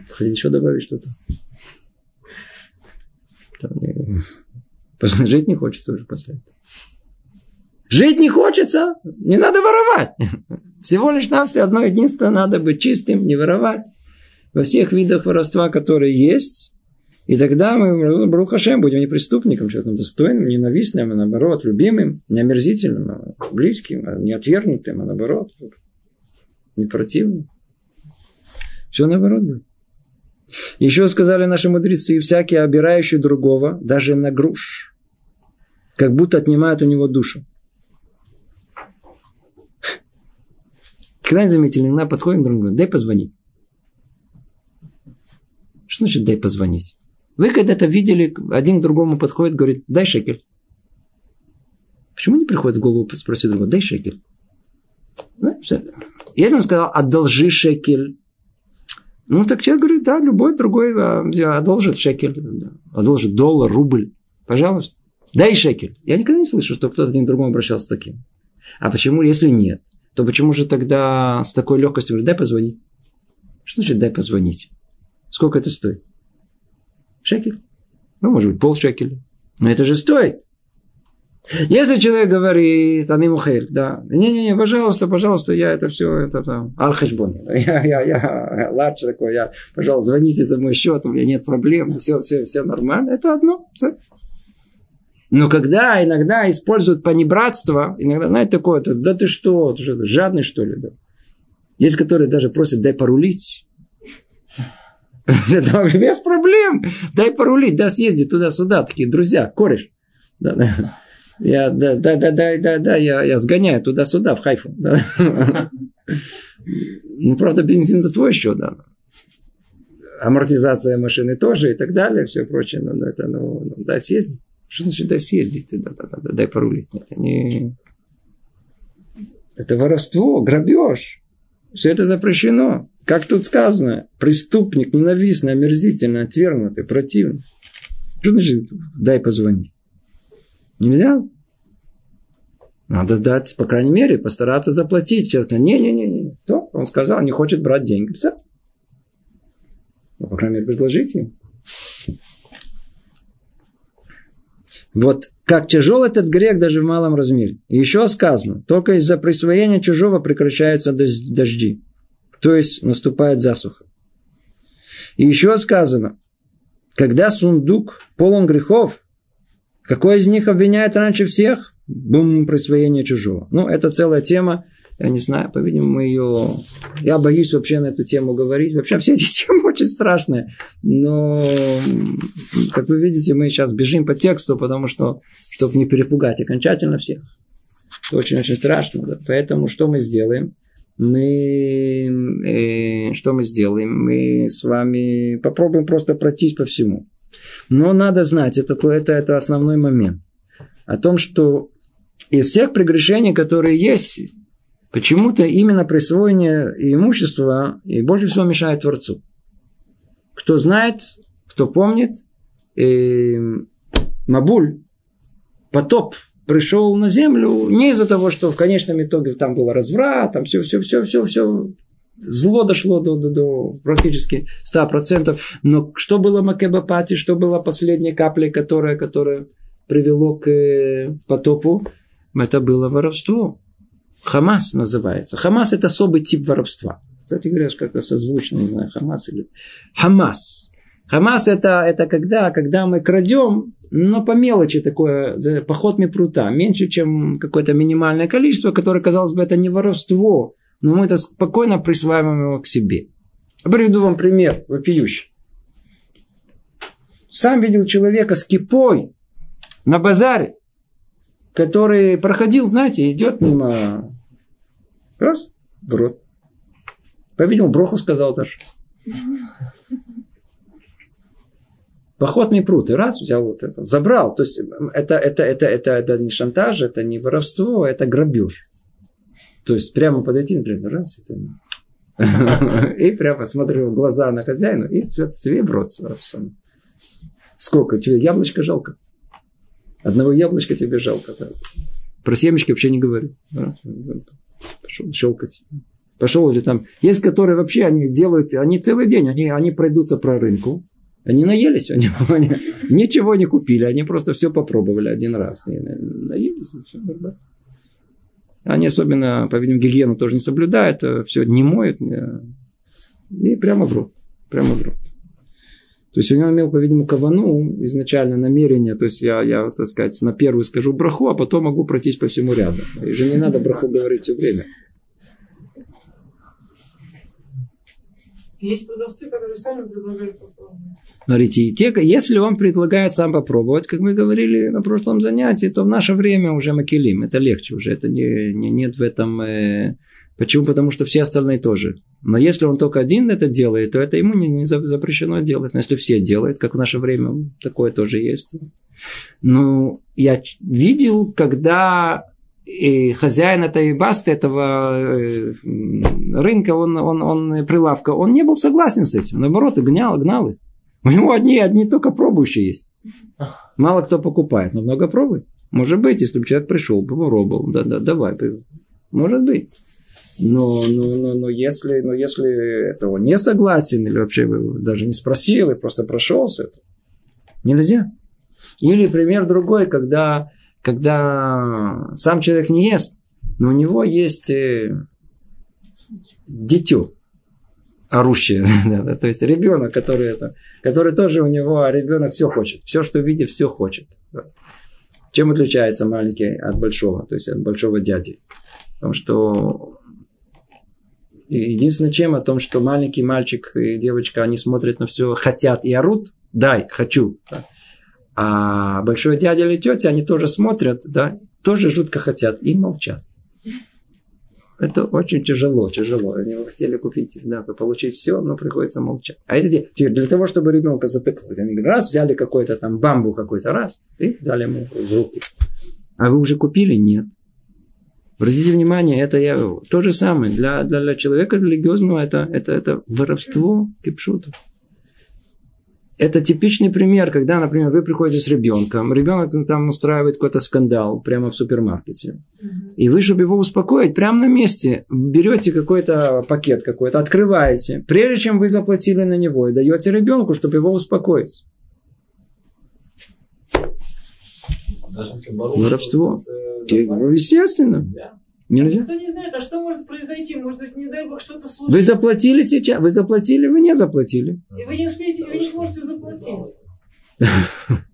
Хотите еще добавить что-то? Жить не хочется уже после этого. Жить не хочется, не надо воровать. Всего лишь нам все одно единственное, надо быть чистым, не воровать во всех видах воровства, которые есть. И тогда мы, Брухашем, будем не преступником, человеком достойным, ненавистным, а наоборот, любимым, не омерзительным, а близким, а не отвергнутым, а наоборот, не противным. Все наоборот будет. Еще сказали наши мудрецы, всякий обирающий другого, даже на груш, как будто отнимают у него душу. Когда не заметили, иногда подходим друг к другу, дай позвонить. Что значит дай позвонить? Вы когда-то видели, один к другому подходит, говорит, дай шекель. Почему не приходит в голову спросить другого, дай шекель? Ну, я ему сказал, одолжи шекель. Ну, так человек говорит, да, любой другой а, одолжит шекель, одолжит доллар, рубль. Пожалуйста. Дай шекель. Я никогда не слышу, что кто-то один к другому обращался с таким. А почему, если нет, то почему же тогда с такой легкостью говорит, дай позвонить? Что значит дай позвонить? Сколько это стоит? Шекель. Ну, может быть, полшекеля. Но это же стоит. Если человек говорит, анимухель, да, не-не-не, пожалуйста, пожалуйста, я это все, это там, алхашбон, я, я, я, ларч такой, я, пожалуйста, звоните за мой счет, у меня нет проблем, все, все, все нормально, это одно. Все. Но когда иногда используют понебратство, иногда, знаете, такое, да ты что, ты что, жадный что ли, да? Есть, которые даже просят, дай порулить. Это без проблем. Дай порулить, да, съезди туда-сюда. Такие друзья, кореш. Да, да. Я, да, да, да, да, да, да, я, я сгоняю туда-сюда, в Хайфу. Ну, правда, бензин за твой счет, да. Амортизация машины тоже и так далее, все прочее. Но это, ну, ну дай съездить. Что значит дай съездить? Да, да, да, да, дай порулить. Это не... Это воровство, грабеж. Все это запрещено. Как тут сказано, преступник ненавистный, омерзительный, отвергнутый, противный. Что значит дай позвонить? Нельзя? Надо дать, по крайней мере, постараться заплатить. Человек, не-не-не, то он сказал, не хочет брать деньги. Все. Ну, по крайней мере, предложите ему. Вот как тяжел этот грех даже в малом размере. И еще сказано, только из-за присвоения чужого прекращаются дожди то есть наступает засуха. И еще сказано, когда сундук полон грехов, какой из них обвиняет раньше всех? бум, присвоение чужого. Ну, это целая тема. Я не знаю, по-видимому, ее... Я боюсь вообще на эту тему говорить. Вообще, все эти темы очень страшные. Но, как вы видите, мы сейчас бежим по тексту, потому что, чтобы не перепугать окончательно всех. Очень-очень страшно. Да? Поэтому что мы сделаем? Мы... Э, что мы сделаем? Мы с вами попробуем просто пройтись по всему. Но надо знать, это, это, это основной момент. О том, что из всех прегрешений, которые есть, Почему-то именно присвоение имущества и больше всего мешает Творцу. Кто знает, кто помнит, э, Мабуль, потоп пришел на землю не из-за того, что в конечном итоге там был разврат, там все, все, все, все, все, зло дошло до, до, до практически 100%. Но что было Макебапати, что было последней каплей, которая, которая привело к э, потопу, это было воровство. Хамас называется. Хамас это особый тип воровства. Кстати говоря, как-то созвучно, не знаю, Хамас или... Хамас. Хамас это, это когда, когда мы крадем, но по мелочи такое, за походами прута, меньше, чем какое-то минимальное количество, которое, казалось бы, это не воровство, но мы это спокойно присваиваем его к себе. Приведу вам пример вопиющий. Сам видел человека с кипой на базаре который проходил, знаете, идет мимо. Раз, в рот. Повидел, броху сказал даже. Поход мне пруд. И раз взял вот это. Забрал. То есть это, это, это, это, это не шантаж, это не воровство, это грабеж. То есть прямо подойти, например, раз, это и прямо смотрю в глаза на хозяина, и себе в рот. Сколько? Тебе яблочко жалко? Одного яблочка тебе жалко. Да. Про семечки вообще не говорю. Пошел щелкать. Пошел или там. Есть, которые вообще они делают, они целый день, они, они пройдутся про рынку. Они наелись, они, они ничего не купили, они просто все попробовали один раз. И наелись, и все нормально. Они особенно, по-видимому, гигиену тоже не соблюдают, а все не моют. И прямо в рот. Прямо в рот. То есть, он имел, по-видимому, кавану, изначально намерение, то есть, я, я, так сказать, на первую скажу браху, а потом могу пройтись по всему ряду. И же не надо браху говорить все время. Есть продавцы, которые сами предлагают попробовать. Смотрите, те, если он предлагает сам попробовать, как мы говорили на прошлом занятии, то в наше время уже макелим. Это легче уже. Это не, не, нет в этом э, Почему? Потому что все остальные тоже. Но если он только один это делает, то это ему не, не запрещено делать. Но если все делают, как в наше время, такое тоже есть. Ну, я видел, когда и хозяин этой басты, этого э, рынка, он, он, он прилавка, он не был согласен с этим. Наоборот, и гнял, гнал их. У него одни, одни только пробующие есть. Мало кто покупает, но много пробует. Может быть, если бы человек пришел, попробовал, да, да, давай. Может быть. Но, но, но, но, если, но если этого не согласен, или вообще даже не спросил, и просто прошелся, это нельзя. Или пример другой, когда, когда сам человек не ест, но у него есть э, дитё орущее. то есть ребенок, который это, который тоже у него, а ребенок все хочет. Все, что видит, все хочет. Чем отличается маленький от большого, то есть от большого дяди? Потому что Единственное, чем о том, что маленький мальчик и девочка, они смотрят на все, хотят и орут, дай, хочу. А большой дядя или тетя, они тоже смотрят, да, тоже жутко хотят и молчат. Это очень тяжело, тяжело. Они хотели купить, да, получить все, но приходится молчать. А это теперь для того, чтобы ребенка запекнуть. Они раз взяли какой-то там бамбу какой-то раз и дали ему в руки. А вы уже купили? Нет. Обратите внимание, это я, то же самое. Для, для, для человека религиозного это, это, это воровство кипшутов. Это типичный пример, когда, например, вы приходите с ребенком, ребенок там устраивает какой-то скандал прямо в супермаркете. И вы, чтобы его успокоить, прямо на месте берете какой-то пакет какой-то, открываете, прежде чем вы заплатили на него, и даете ребенку, чтобы его успокоить. Воровство. Естественно. Нельзя. Никто не знает, а что может произойти? Может быть, не дай бог, что-то случится. Вы заплатили сейчас, вы заплатили, вы не заплатили. И вы не успеете, вы не сможете заплатить.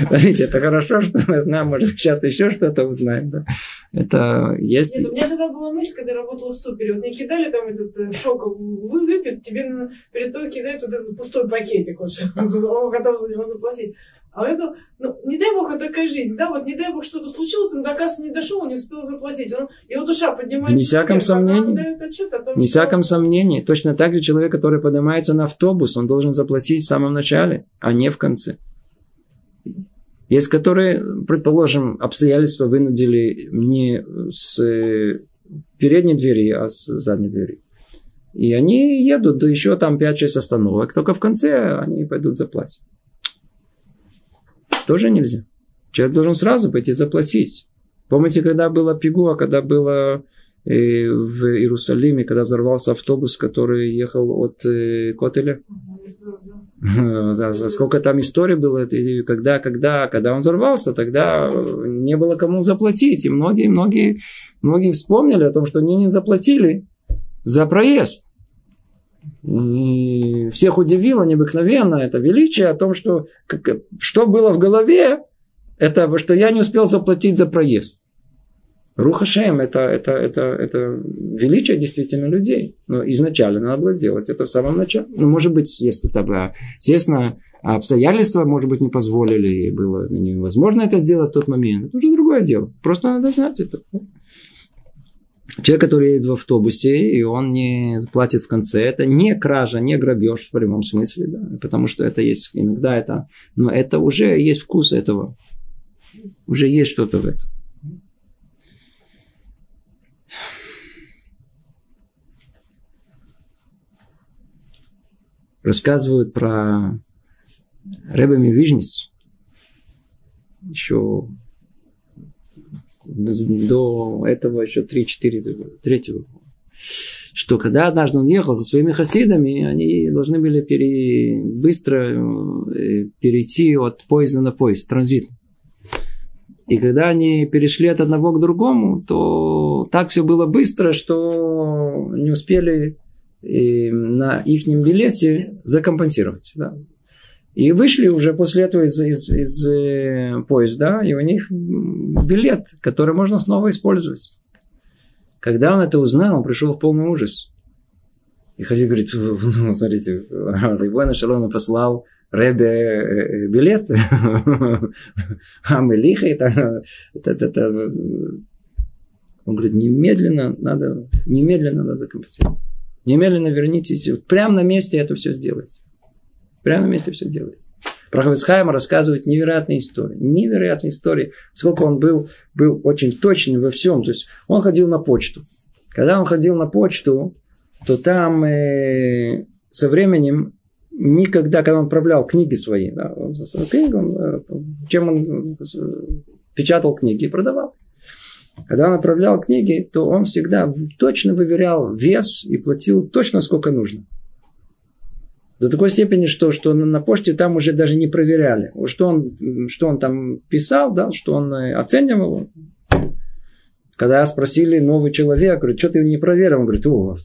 Смотрите, это хорошо, что мы знаем, может, сейчас еще что-то узнаем. Да? Это есть... Нет, у меня тогда была мысль, когда я работала в супере. Вот мне кидали там этот э, шок, вы выпьют, тебе перед тобой кидают вот этот пустой пакетик, вот, готов за него заплатить. А это, ну, не дай бог, это такая жизнь, да, вот не дай бог что-то случилось, он до кассы не дошел, он не успел заплатить. Он, его душа поднимается. Не всяком он сомнении. том, Не что- всяком сомнении. Точно так же человек, который поднимается на автобус, он должен заплатить в самом начале, а не в конце. Есть которые, предположим, обстоятельства вынудили не с э, передней двери, а с задней двери. И они едут до еще там 5-6 остановок, только в конце они пойдут заплатить. Тоже нельзя. Человек должен сразу пойти заплатить. Помните, когда была пигуа, когда было э, в Иерусалиме, когда взорвался автобус, который ехал от э, Котеля? Сколько там историй было, когда, когда, когда он взорвался, тогда не было кому заплатить. И многие, многие, многие вспомнили о том, что они не заплатили за проезд. И всех удивило необыкновенно это величие о том, что, как- что было в голове, это что я не успел заплатить за проезд. Рухашем это, это, это, это величие действительно людей. Но изначально надо было сделать это в самом начале. Ну, может быть, если тогда, естественно, обстоятельства, может быть, не позволили, и было невозможно это сделать в тот момент. Это уже другое дело. Просто надо знать это. Человек, который едет в автобусе, и он не платит в конце, это не кража, не грабеж в прямом смысле, да, потому что это есть, иногда это, но это уже есть вкус этого, уже есть что-то в этом. Рассказывают про Ребе Вижниц, еще до этого еще 3-4 третьего что когда однажды он ехал со своими хасидами, они должны были пере, быстро э, перейти от поезда на поезд, транзит. И когда они перешли от одного к другому, то так все было быстро, что не успели э, на их билете закомпенсировать. И вышли уже после этого из, из, из э, поезда, и у них билет, который можно снова использовать. Когда он это узнал, он пришел в полный ужас. И Хазид говорит, ну, смотрите, Рибойна Шалона послал Ребе билет, а мы лихо это, это, это. Он говорит, немедленно надо, немедленно надо закомпенсировать. Немедленно вернитесь, прямо на месте это все сделать. Прямо на месте все делается. Про Хавицхайма рассказывают невероятные истории. Невероятные истории. Сколько он был, был очень точен во всем. То есть он ходил на почту. Когда он ходил на почту, то там э, со временем никогда, когда он отправлял книги свои, да, он, книги, он, э, чем он печатал книги и продавал. Когда он отправлял книги, то он всегда точно выверял вес и платил точно сколько нужно. До такой степени, что, что на, почте там уже даже не проверяли. Что он, что он там писал, да, что он оценивал. Когда спросили новый человек, говорит, что ты не проверил? Он говорит, о,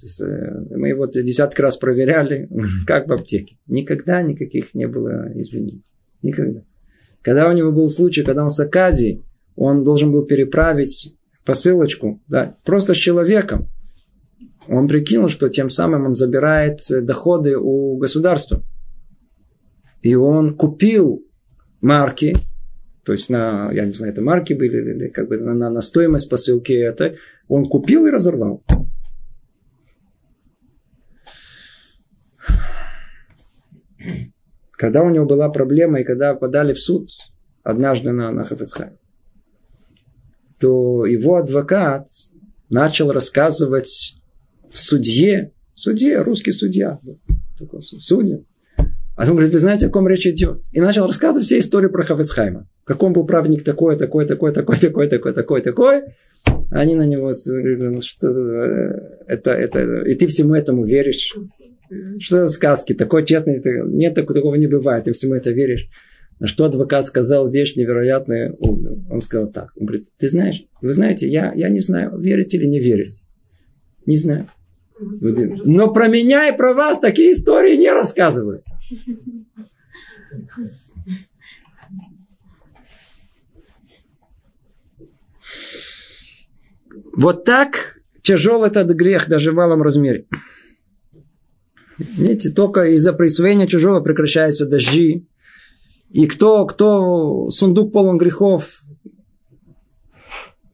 мы его десятки раз проверяли, как в аптеке. Никогда никаких не было извинений. Никогда. Когда у него был случай, когда он с Аказией, он должен был переправить посылочку, да, просто с человеком. Он прикинул, что тем самым он забирает доходы у государства. И он купил марки, то есть на, я не знаю, это марки были или как бы на, на стоимость посылки это, он купил и разорвал. Когда у него была проблема, и когда подали в суд однажды на, на Хафецхайм, то его адвокат начал рассказывать судье, судье, русский судья, такой судья. А он говорит, вы знаете, о ком речь идет? И начал рассказывать все истории про Хафецхайма. Как он был праведник такой, такой, такой, такой, такой, такой, такой, такой. Они на него что это, это, и ты всему этому веришь. Что за сказки? Такой честный, нет, такого не бывает, ты всему это веришь. На что адвокат сказал вещь невероятная, умную. Он сказал так. Он говорит, ты знаешь, вы знаете, я, я не знаю, верить или не верить. Не знаю. Но про меня и про вас такие истории не рассказывают. Вот так тяжел этот грех даже в малом размере. Видите, только из-за присвоения чужого прекращаются дожди. И кто, кто сундук полон грехов,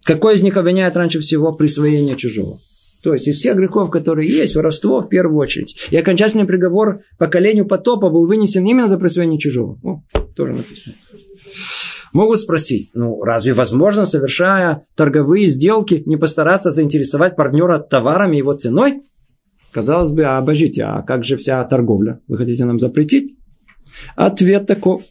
какой из них обвиняет раньше всего присвоение чужого? То есть из всех грехов, которые есть, воровство в первую очередь. И окончательный приговор поколению потопа был вынесен именно за присвоение чужого. О, тоже написано. Могут спросить, ну разве возможно, совершая торговые сделки, не постараться заинтересовать партнера товарами его ценой? Казалось бы, а обожите, а как же вся торговля? Вы хотите нам запретить? Ответ таков.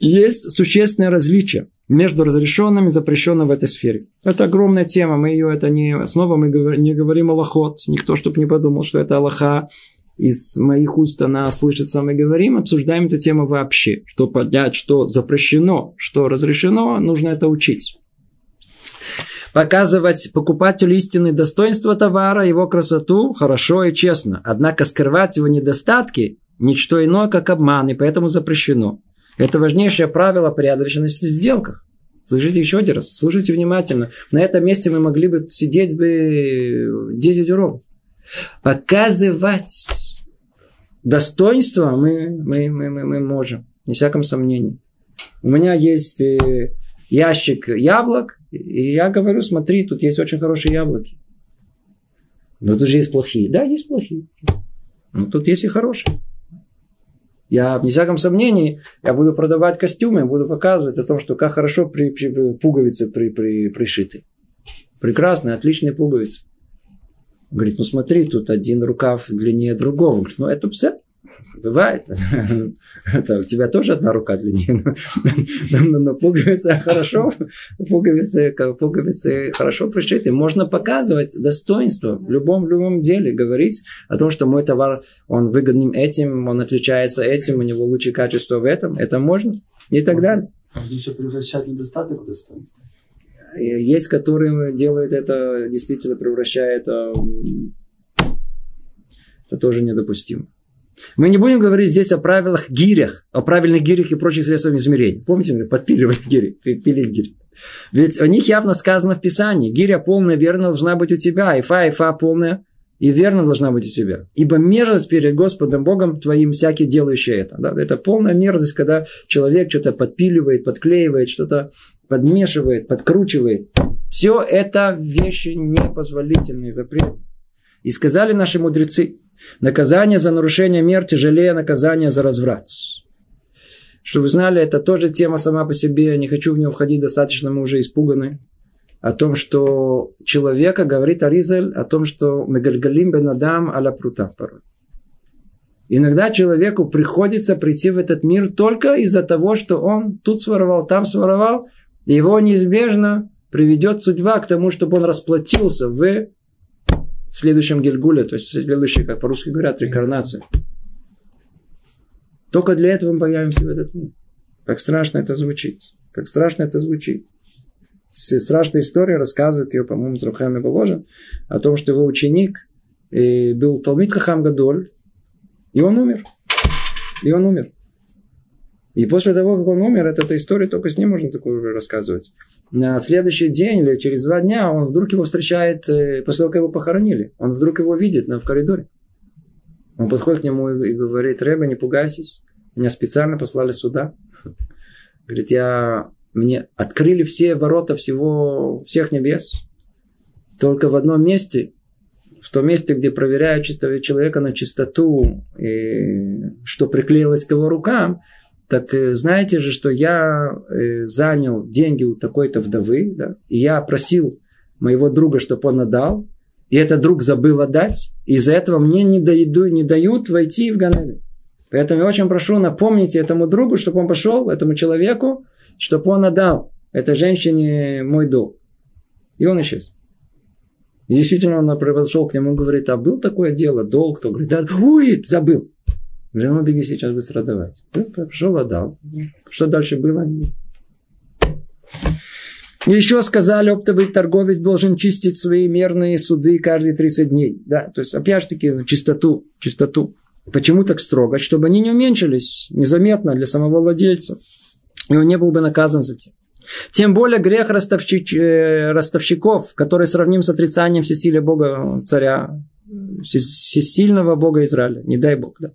Есть существенное различие между разрешенным и запрещенным в этой сфере. Это огромная тема, мы ее, это не, снова мы не говорим Аллахот, никто чтобы не подумал, что это Аллаха, из моих уст она слышится, мы говорим, обсуждаем эту тему вообще. Что понять, что запрещено, что разрешено, нужно это учить. Показывать покупателю истинные достоинства товара, его красоту, хорошо и честно. Однако скрывать его недостатки – ничто иное, как обман, и поэтому запрещено. Это важнейшее правило порядочности в сделках. Слышите еще один раз, слушайте внимательно. На этом месте мы могли бы сидеть бы 10 уроков. Показывать достоинство мы, мы, мы, мы, мы можем, не всяком сомнении. У меня есть э, ящик яблок, и я говорю, смотри, тут есть очень хорошие яблоки. Но тут же есть плохие. Да, есть плохие. Но тут есть и хорошие. Я, не всяком сомнении, я буду продавать костюмы, буду показывать о том, что как хорошо при, при, пуговицы при, при, пришиты. Прекрасные, отличные пуговицы. Говорит, ну смотри, тут один рукав длиннее другого. Говорит, ну это все. Бывает. Это у тебя тоже одна рука длиннее. Но, но, но пуговицы хорошо. Пуговицы, пуговицы хорошо пришиты. Можно показывать достоинство в любом, любом деле. Говорить о том, что мой товар, он выгодным этим, он отличается этим, у него лучшее качество в этом. Это можно. И так далее. Можно еще превращать недостаток в достоинство. Есть, которые делают это, действительно превращает это, это тоже недопустимо. Мы не будем говорить здесь о правилах гирях, о правильных гирях и прочих средствах измерения. Помните, мы подпиливали гири, пилить гири. Ведь о них явно сказано в Писании. Гиря полная верно должна быть у тебя, и фа, и фа полная и верно должна быть у тебя. Ибо мерзость перед Господом Богом твоим всякий делающий это. Да? Это полная мерзость, когда человек что-то подпиливает, подклеивает, что-то подмешивает, подкручивает. Все это вещи непозволительные, запреты. И сказали наши мудрецы, наказание за нарушение мер тяжелее наказания за разврат. Что вы знали, это тоже тема сама по себе, я не хочу в нее входить, достаточно мы уже испуганы о том, что человека, говорит Аризаль, о том, что Мегальгалим бен Адам аля прута. Иногда человеку приходится прийти в этот мир только из-за того, что он тут своровал, там своровал, и его неизбежно приведет судьба к тому, чтобы он расплатился в следующем Гильгуле, то есть в как по-русски говорят, рекарнации. Только для этого мы появимся в этот мир. Как страшно это звучит. Как страшно это звучит страшная история, рассказывает ее, по-моему, с Рабхами Воложин, о том, что его ученик э, был Талмит Хахам Гадоль, и он умер. И он умер. И после того, как он умер, это, эта история только с ним можно такую рассказывать. На следующий день или через два дня он вдруг его встречает, э, после того, как его похоронили. Он вдруг его видит в коридоре. Он подходит к нему и говорит, Рэба, не пугайтесь, меня специально послали сюда. Говорит, я мне открыли все ворота всего, всех небес. Только в одном месте, в том месте, где проверяют человека на чистоту, и что приклеилось к его рукам, так э, знаете же, что я э, занял деньги у такой-то вдовы, да, и я просил моего друга, чтобы он отдал, и этот друг забыл отдать, и из-за этого мне не, дают, не дают войти в Ганеле. Поэтому я очень прошу, напомните этому другу, чтобы он пошел, этому человеку, чтобы он отдал этой женщине мой долг. И он исчез. И действительно, он подошел к нему и говорит, а был такое дело, долг? Кто говорит, да, ой, забыл. Говорит, ну беги сейчас быстро отдавать. Ну, пришел, отдал. Что дальше было? Еще сказали, оптовый торговец должен чистить свои мерные суды каждые 30 дней. Да, то есть, опять же таки, чистоту, чистоту. Почему так строго? Чтобы они не уменьшились незаметно для самого владельца. и он не был бы наказан за это. Тем более грех ростовщич, э, ростовщиков, который сравним с отрицанием всесилия Бога царя, всесильного Бога Израиля. Не дай Бог, да.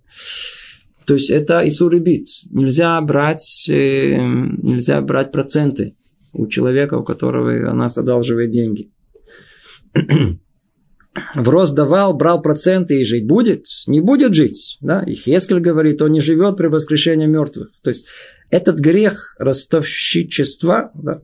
То есть это Исурибит. Нельзя брать, э, нельзя брать проценты у человека, у которого нас одалживает деньги. В рост давал, брал проценты и жить будет? Не будет жить. Да? И Хескель говорит, он не живет при воскрешении мертвых. То есть этот грех ростовщичества, да,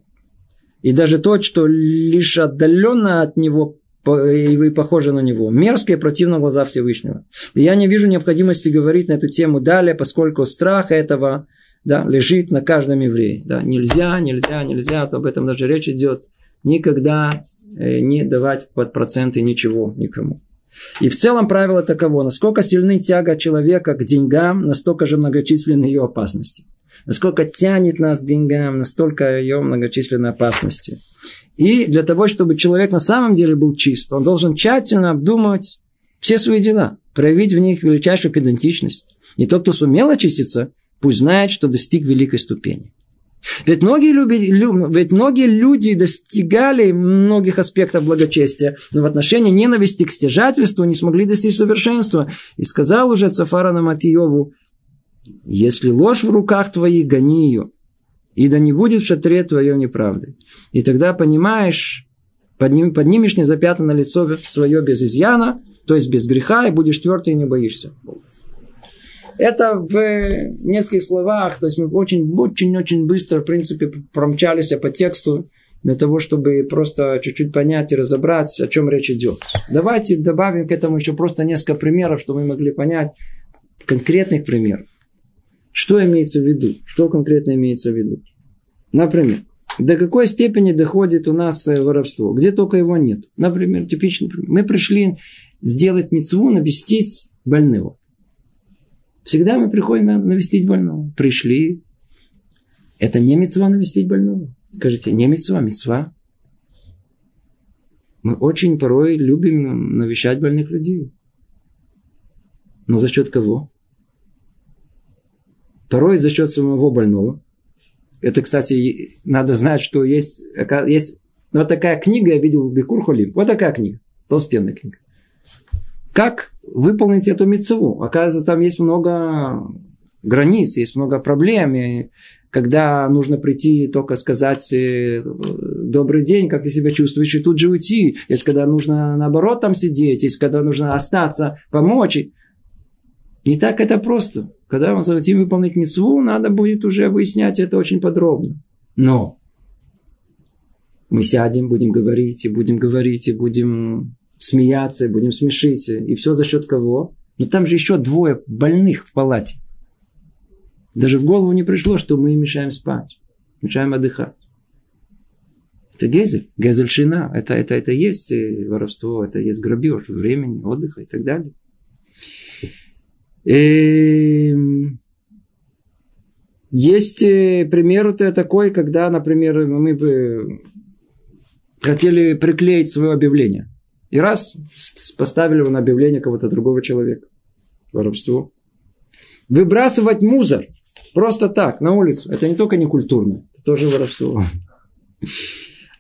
и даже то, что лишь отдаленно от него и похоже на него. Мерзко и противно глаза Всевышнего. И я не вижу необходимости говорить на эту тему далее, поскольку страх этого да, лежит на каждом еврее. Да, нельзя, нельзя, нельзя, то об этом даже речь идет. Никогда э, не давать под проценты ничего никому. И в целом правило таково, насколько сильны тяга человека к деньгам, настолько же многочисленны ее опасности. Насколько тянет нас к деньгам, настолько ее многочисленные опасности. И для того, чтобы человек на самом деле был чист, он должен тщательно обдумывать все свои дела, проявить в них величайшую педантичность. И тот, кто сумел очиститься, пусть знает, что достиг великой ступени. Ведь многие, люди, ведь многие люди достигали многих аспектов благочестия, но в отношении ненависти к стяжательству не смогли достичь совершенства. И сказал уже Цафара на Матиеву, если ложь в руках твоих, гони ее, и да не будет в шатре твоем неправды. И тогда понимаешь, подним, поднимешь незапятнанное лицо свое без изъяна, то есть без греха, и будешь твердый и не боишься. Это в нескольких словах, то есть мы очень-очень-очень быстро, в принципе, промчались по тексту для того, чтобы просто чуть-чуть понять и разобрать, о чем речь идет. Давайте добавим к этому еще просто несколько примеров, чтобы мы могли понять конкретных примеров. Что имеется в виду? Что конкретно имеется в виду? Например, до какой степени доходит у нас э, воровство? Где только его нет. Например, типичный пример. Мы пришли сделать мецву, навестить больного. Всегда мы приходим навестить больного. Пришли. Это не мецва навестить больного. Скажите, не мецва, мецва. Мы очень порой любим навещать больных людей. Но за счет кого? Порой за счет самого больного. Это, кстати, надо знать, что есть, есть вот такая книга, я видел в Бекур Холим. Вот такая книга. Толстенная книга. Как выполнить эту мецву? Оказывается, там есть много границ, есть много проблем. И когда нужно прийти только сказать э, добрый день, как ты себя чувствуешь, и тут же уйти. Есть когда нужно наоборот там сидеть, есть когда нужно остаться, помочь. Не так это просто. Когда мы захотим выполнить мецву, надо будет уже выяснять это очень подробно. Но мы сядем, будем говорить, и будем говорить, и будем смеяться, и будем смешить. И все за счет кого? Но там же еще двое больных в палате. Даже в голову не пришло, что мы им мешаем спать, мешаем отдыхать. Это гезель, гезель шина. Это, это, это есть воровство, это есть грабеж времени, отдыха и так далее. Эм, есть э, пример такой, когда, например, мы бы хотели приклеить свое объявление. И раз поставили его на объявление кого-то другого человека. Воровство. Выбрасывать мусор просто так, на улицу. Это не только некультурно, это тоже воровство.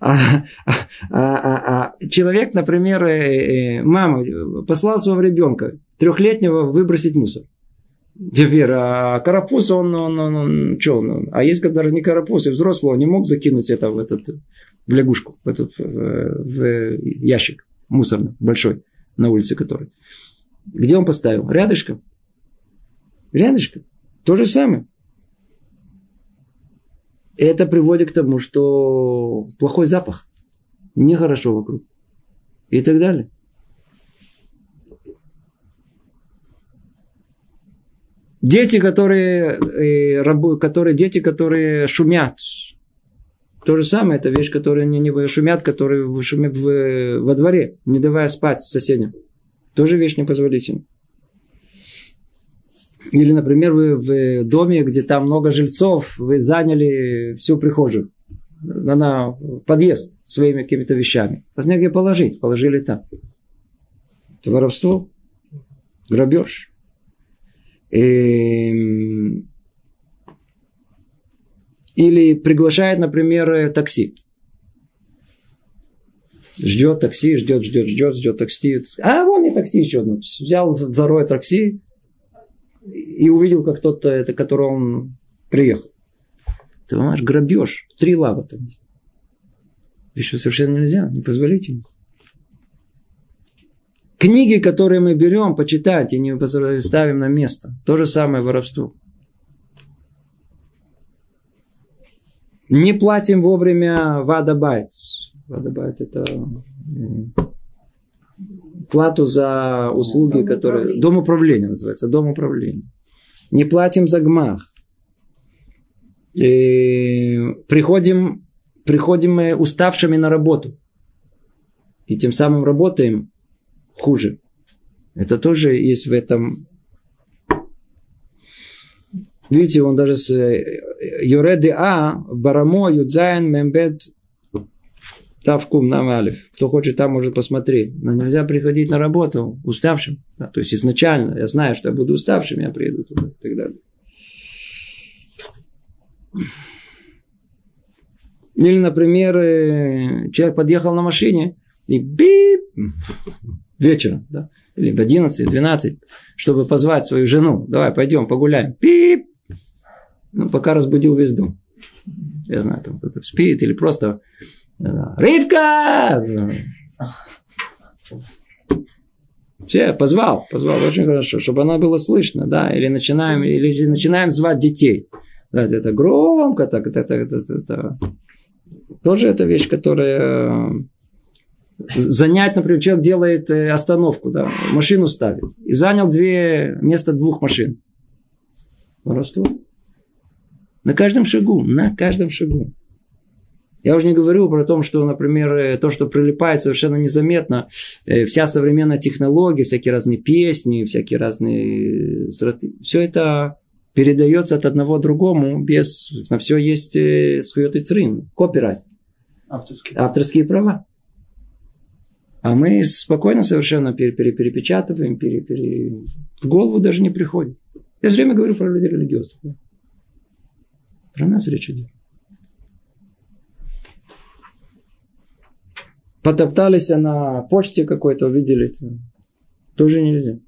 А, а, а, а, человек, например, э, э, мама послал своего ребенка трехлетнего выбросить мусор. Теперь, а карапуз, он, он, он, он что, он, а есть, который не карапуз, и взрослый, он не мог закинуть это в этот, в лягушку, в этот, в, в ящик мусорный, большой, на улице который. Где он поставил? Рядышком. Рядышком. То же самое. Это приводит к тому, что плохой запах. Нехорошо вокруг. И так далее. Дети, которые, э, которые, дети, которые шумят. То же самое, это вещь, которая не, не шумят, которые шумят в, во дворе, не давая спать соседям. Тоже вещь непозволительная. Или, например, вы в доме, где там много жильцов, вы заняли всю прихожую на, подъезд своими какими-то вещами. Вас негде положить, положили там. Это воровство, грабеж. И, Или приглашает, например, э, такси. Ждет такси, ждет, ждет, ждет, ждет такси. А, вон и такси еще одно. Взял второе такси и увидел, как тот, это, который он приехал. Ты понимаешь, грабеж. Три лава там есть. Еще совершенно нельзя, не позволите ему. Книги, которые мы берем, почитать и не ставим на место. То же самое воровство. Не платим вовремя вадабайт. Вадабайт это э, плату за услуги, дом которые... Управления. Дом управления называется, дом управления. Не платим за гмах. И приходим, приходим мы уставшими на работу. И тем самым работаем хуже. Это тоже есть в этом... Видите, он даже с Юреды А, Барамо, Юдзайн, Мембет, Тавкум, Намалев. Кто хочет, там может посмотреть. Но нельзя приходить на работу уставшим. Да, то есть изначально я знаю, что я буду уставшим, я приеду туда и так далее. Или, например, э, человек подъехал на машине и бип вечером, да, или в 11, 12, чтобы позвать свою жену. Давай, пойдем, погуляем. Пип! Ну, пока разбудил весь дом. Я знаю, там кто-то спит или просто Ривка! Все, позвал, позвал, очень хорошо, чтобы она была слышно, да, или начинаем, или начинаем звать детей. Да, это громко, так, это, это, это, это, тоже это вещь, которая занять, например, человек делает э, остановку, да, машину ставит, и занял две, вместо двух машин. Воровство. На каждом шагу, на каждом шагу. Я уже не говорю про то, что, например, э, то, что прилипает совершенно незаметно, э, вся современная технология, всякие разные песни, всякие разные... Все это передается от одного другому без... На все есть сует и црин, копирайт. Авторские. Авторские права. А мы спокойно совершенно пере, пере, перепечатываем, пере, пере... в голову даже не приходит. Я все время говорю про людей религиозных. Про нас речь идет. Потоптались на почте какой-то, увидели. Тоже нельзя.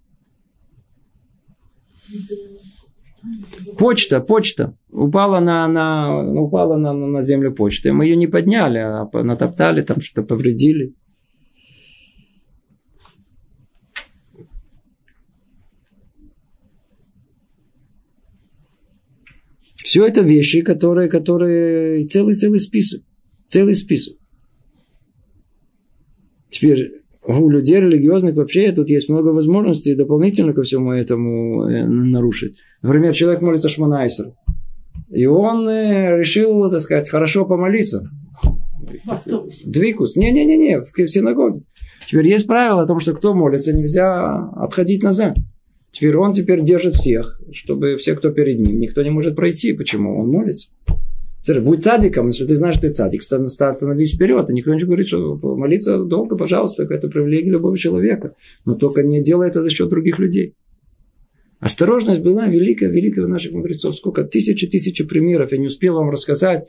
Почта, почта. Упала на, на, упала на, на землю почты. Мы ее не подняли, а натоптали, там что-то повредили. Все это вещи, которые, которые целый-целый список. Целый список. Теперь у людей религиозных вообще тут есть много возможностей дополнительно ко всему этому э, нарушить. Например, человек молится Шманайсер. И он э, решил, так сказать, хорошо помолиться. Двикус. Не-не-не, в синагоге. Теперь есть правило о том, что кто молится, нельзя отходить назад. Теперь он теперь держит всех, чтобы все, кто перед ним, никто не может пройти. Почему? Он молится. Будь цадиком, если ты знаешь, что ты цадик, становись вперед. И никто не говорит, что молиться долго, пожалуйста, это привилегия любого человека. Но только не делай это за счет других людей. Осторожность была великая, великая у наших мудрецов. Сколько? Тысячи, тысячи примеров. Я не успел вам рассказать.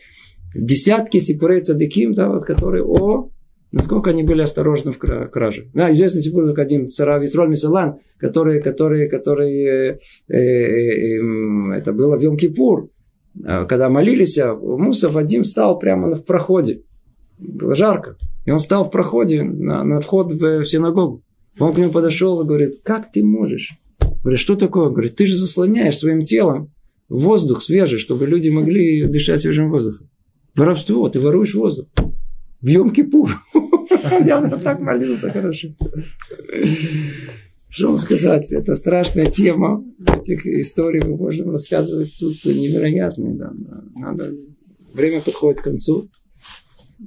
Десятки сипурей цадиким, да, вот, которые, о, насколько они были осторожны в краже. Да, известный сипур, как один Сарав Исроль Мисалан, который, который, который, э, э, э, это было в Йом-Кипур, когда молились, а Муса Вадим стал прямо в проходе. Было жарко. И он стал в проходе на, на вход в, в синагогу. Он к нему подошел и говорит, как ты можешь? Говорит, что такое? Говорит, ты же заслоняешь своим телом воздух свежий, чтобы люди могли дышать свежим воздухом. Воровство, ты воруешь воздух. В Йом-Кипур. Я так молился хорошо. Что вам сказать, это страшная тема. Этих историй мы можем рассказывать тут невероятные. Да. Надо... Время подходит к концу.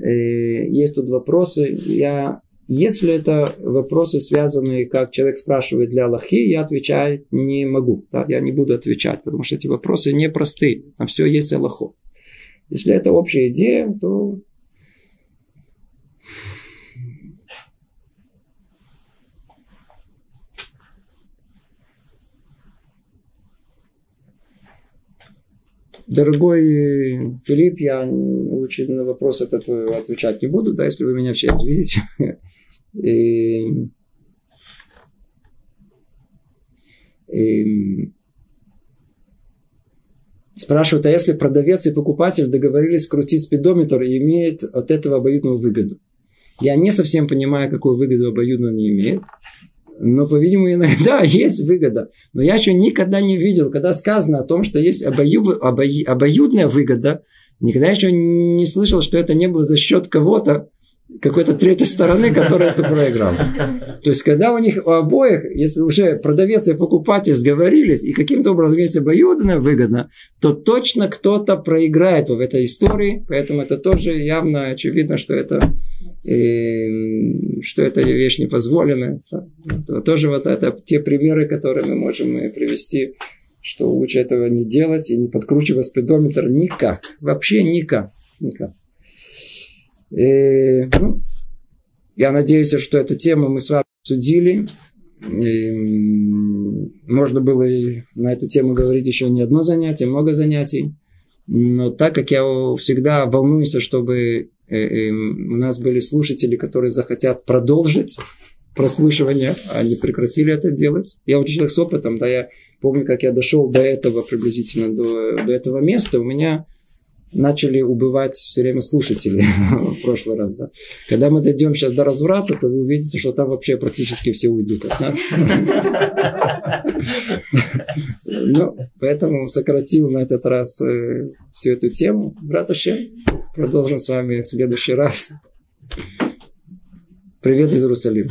Э, есть тут вопросы. Я... Если это вопросы, связанные, как человек спрашивает для Аллахи, я отвечать не могу. Да? Я не буду отвечать, потому что эти вопросы непростые. На все есть Аллаху. Если это общая идея, то Дорогой Филипп, я лучше на вопрос этот отвечать не буду, да, если вы меня все видите. И, и, спрашивают, а если продавец и покупатель договорились скрутить спидометр и имеет от этого обоюдную выгоду? Я не совсем понимаю, какую выгоду обоюдно они имеют. Но, по-видимому, иногда есть выгода. Но я еще никогда не видел, когда сказано о том, что есть обою, обою, обоюдная выгода, никогда еще не слышал, что это не было за счет кого-то, какой-то третьей стороны, которая это проиграла. То есть, когда у них у обоих, если уже продавец и покупатель сговорились, и каким-то образом есть обоюдно выгодно, то точно кто-то проиграет в этой истории, поэтому это тоже явно очевидно, что это и, что это вещь непозволенная. Это тоже вот это те примеры, которые мы можем привести, что лучше этого не делать и не подкручивать спидометр никак. Вообще никак. никак. И, ну, я надеюсь, что эту тему мы с вами обсудили. И можно было и на эту тему говорить еще не одно занятие, много занятий. Но так как я всегда волнуюсь, чтобы э, э, у нас были слушатели, которые захотят продолжить прослушивание, они прекратили это делать. Я очень человек с опытом, да, я помню, как я дошел до этого приблизительно, до, до этого места, у меня начали убывать все время слушатели в прошлый раз. Да. Когда мы дойдем сейчас до разврата, то вы увидите, что там вообще практически все уйдут от нас. Ну, поэтому сократил на этот раз э, всю эту тему. Брат Ашем, продолжим с вами в следующий раз. Привет из Иерусалима.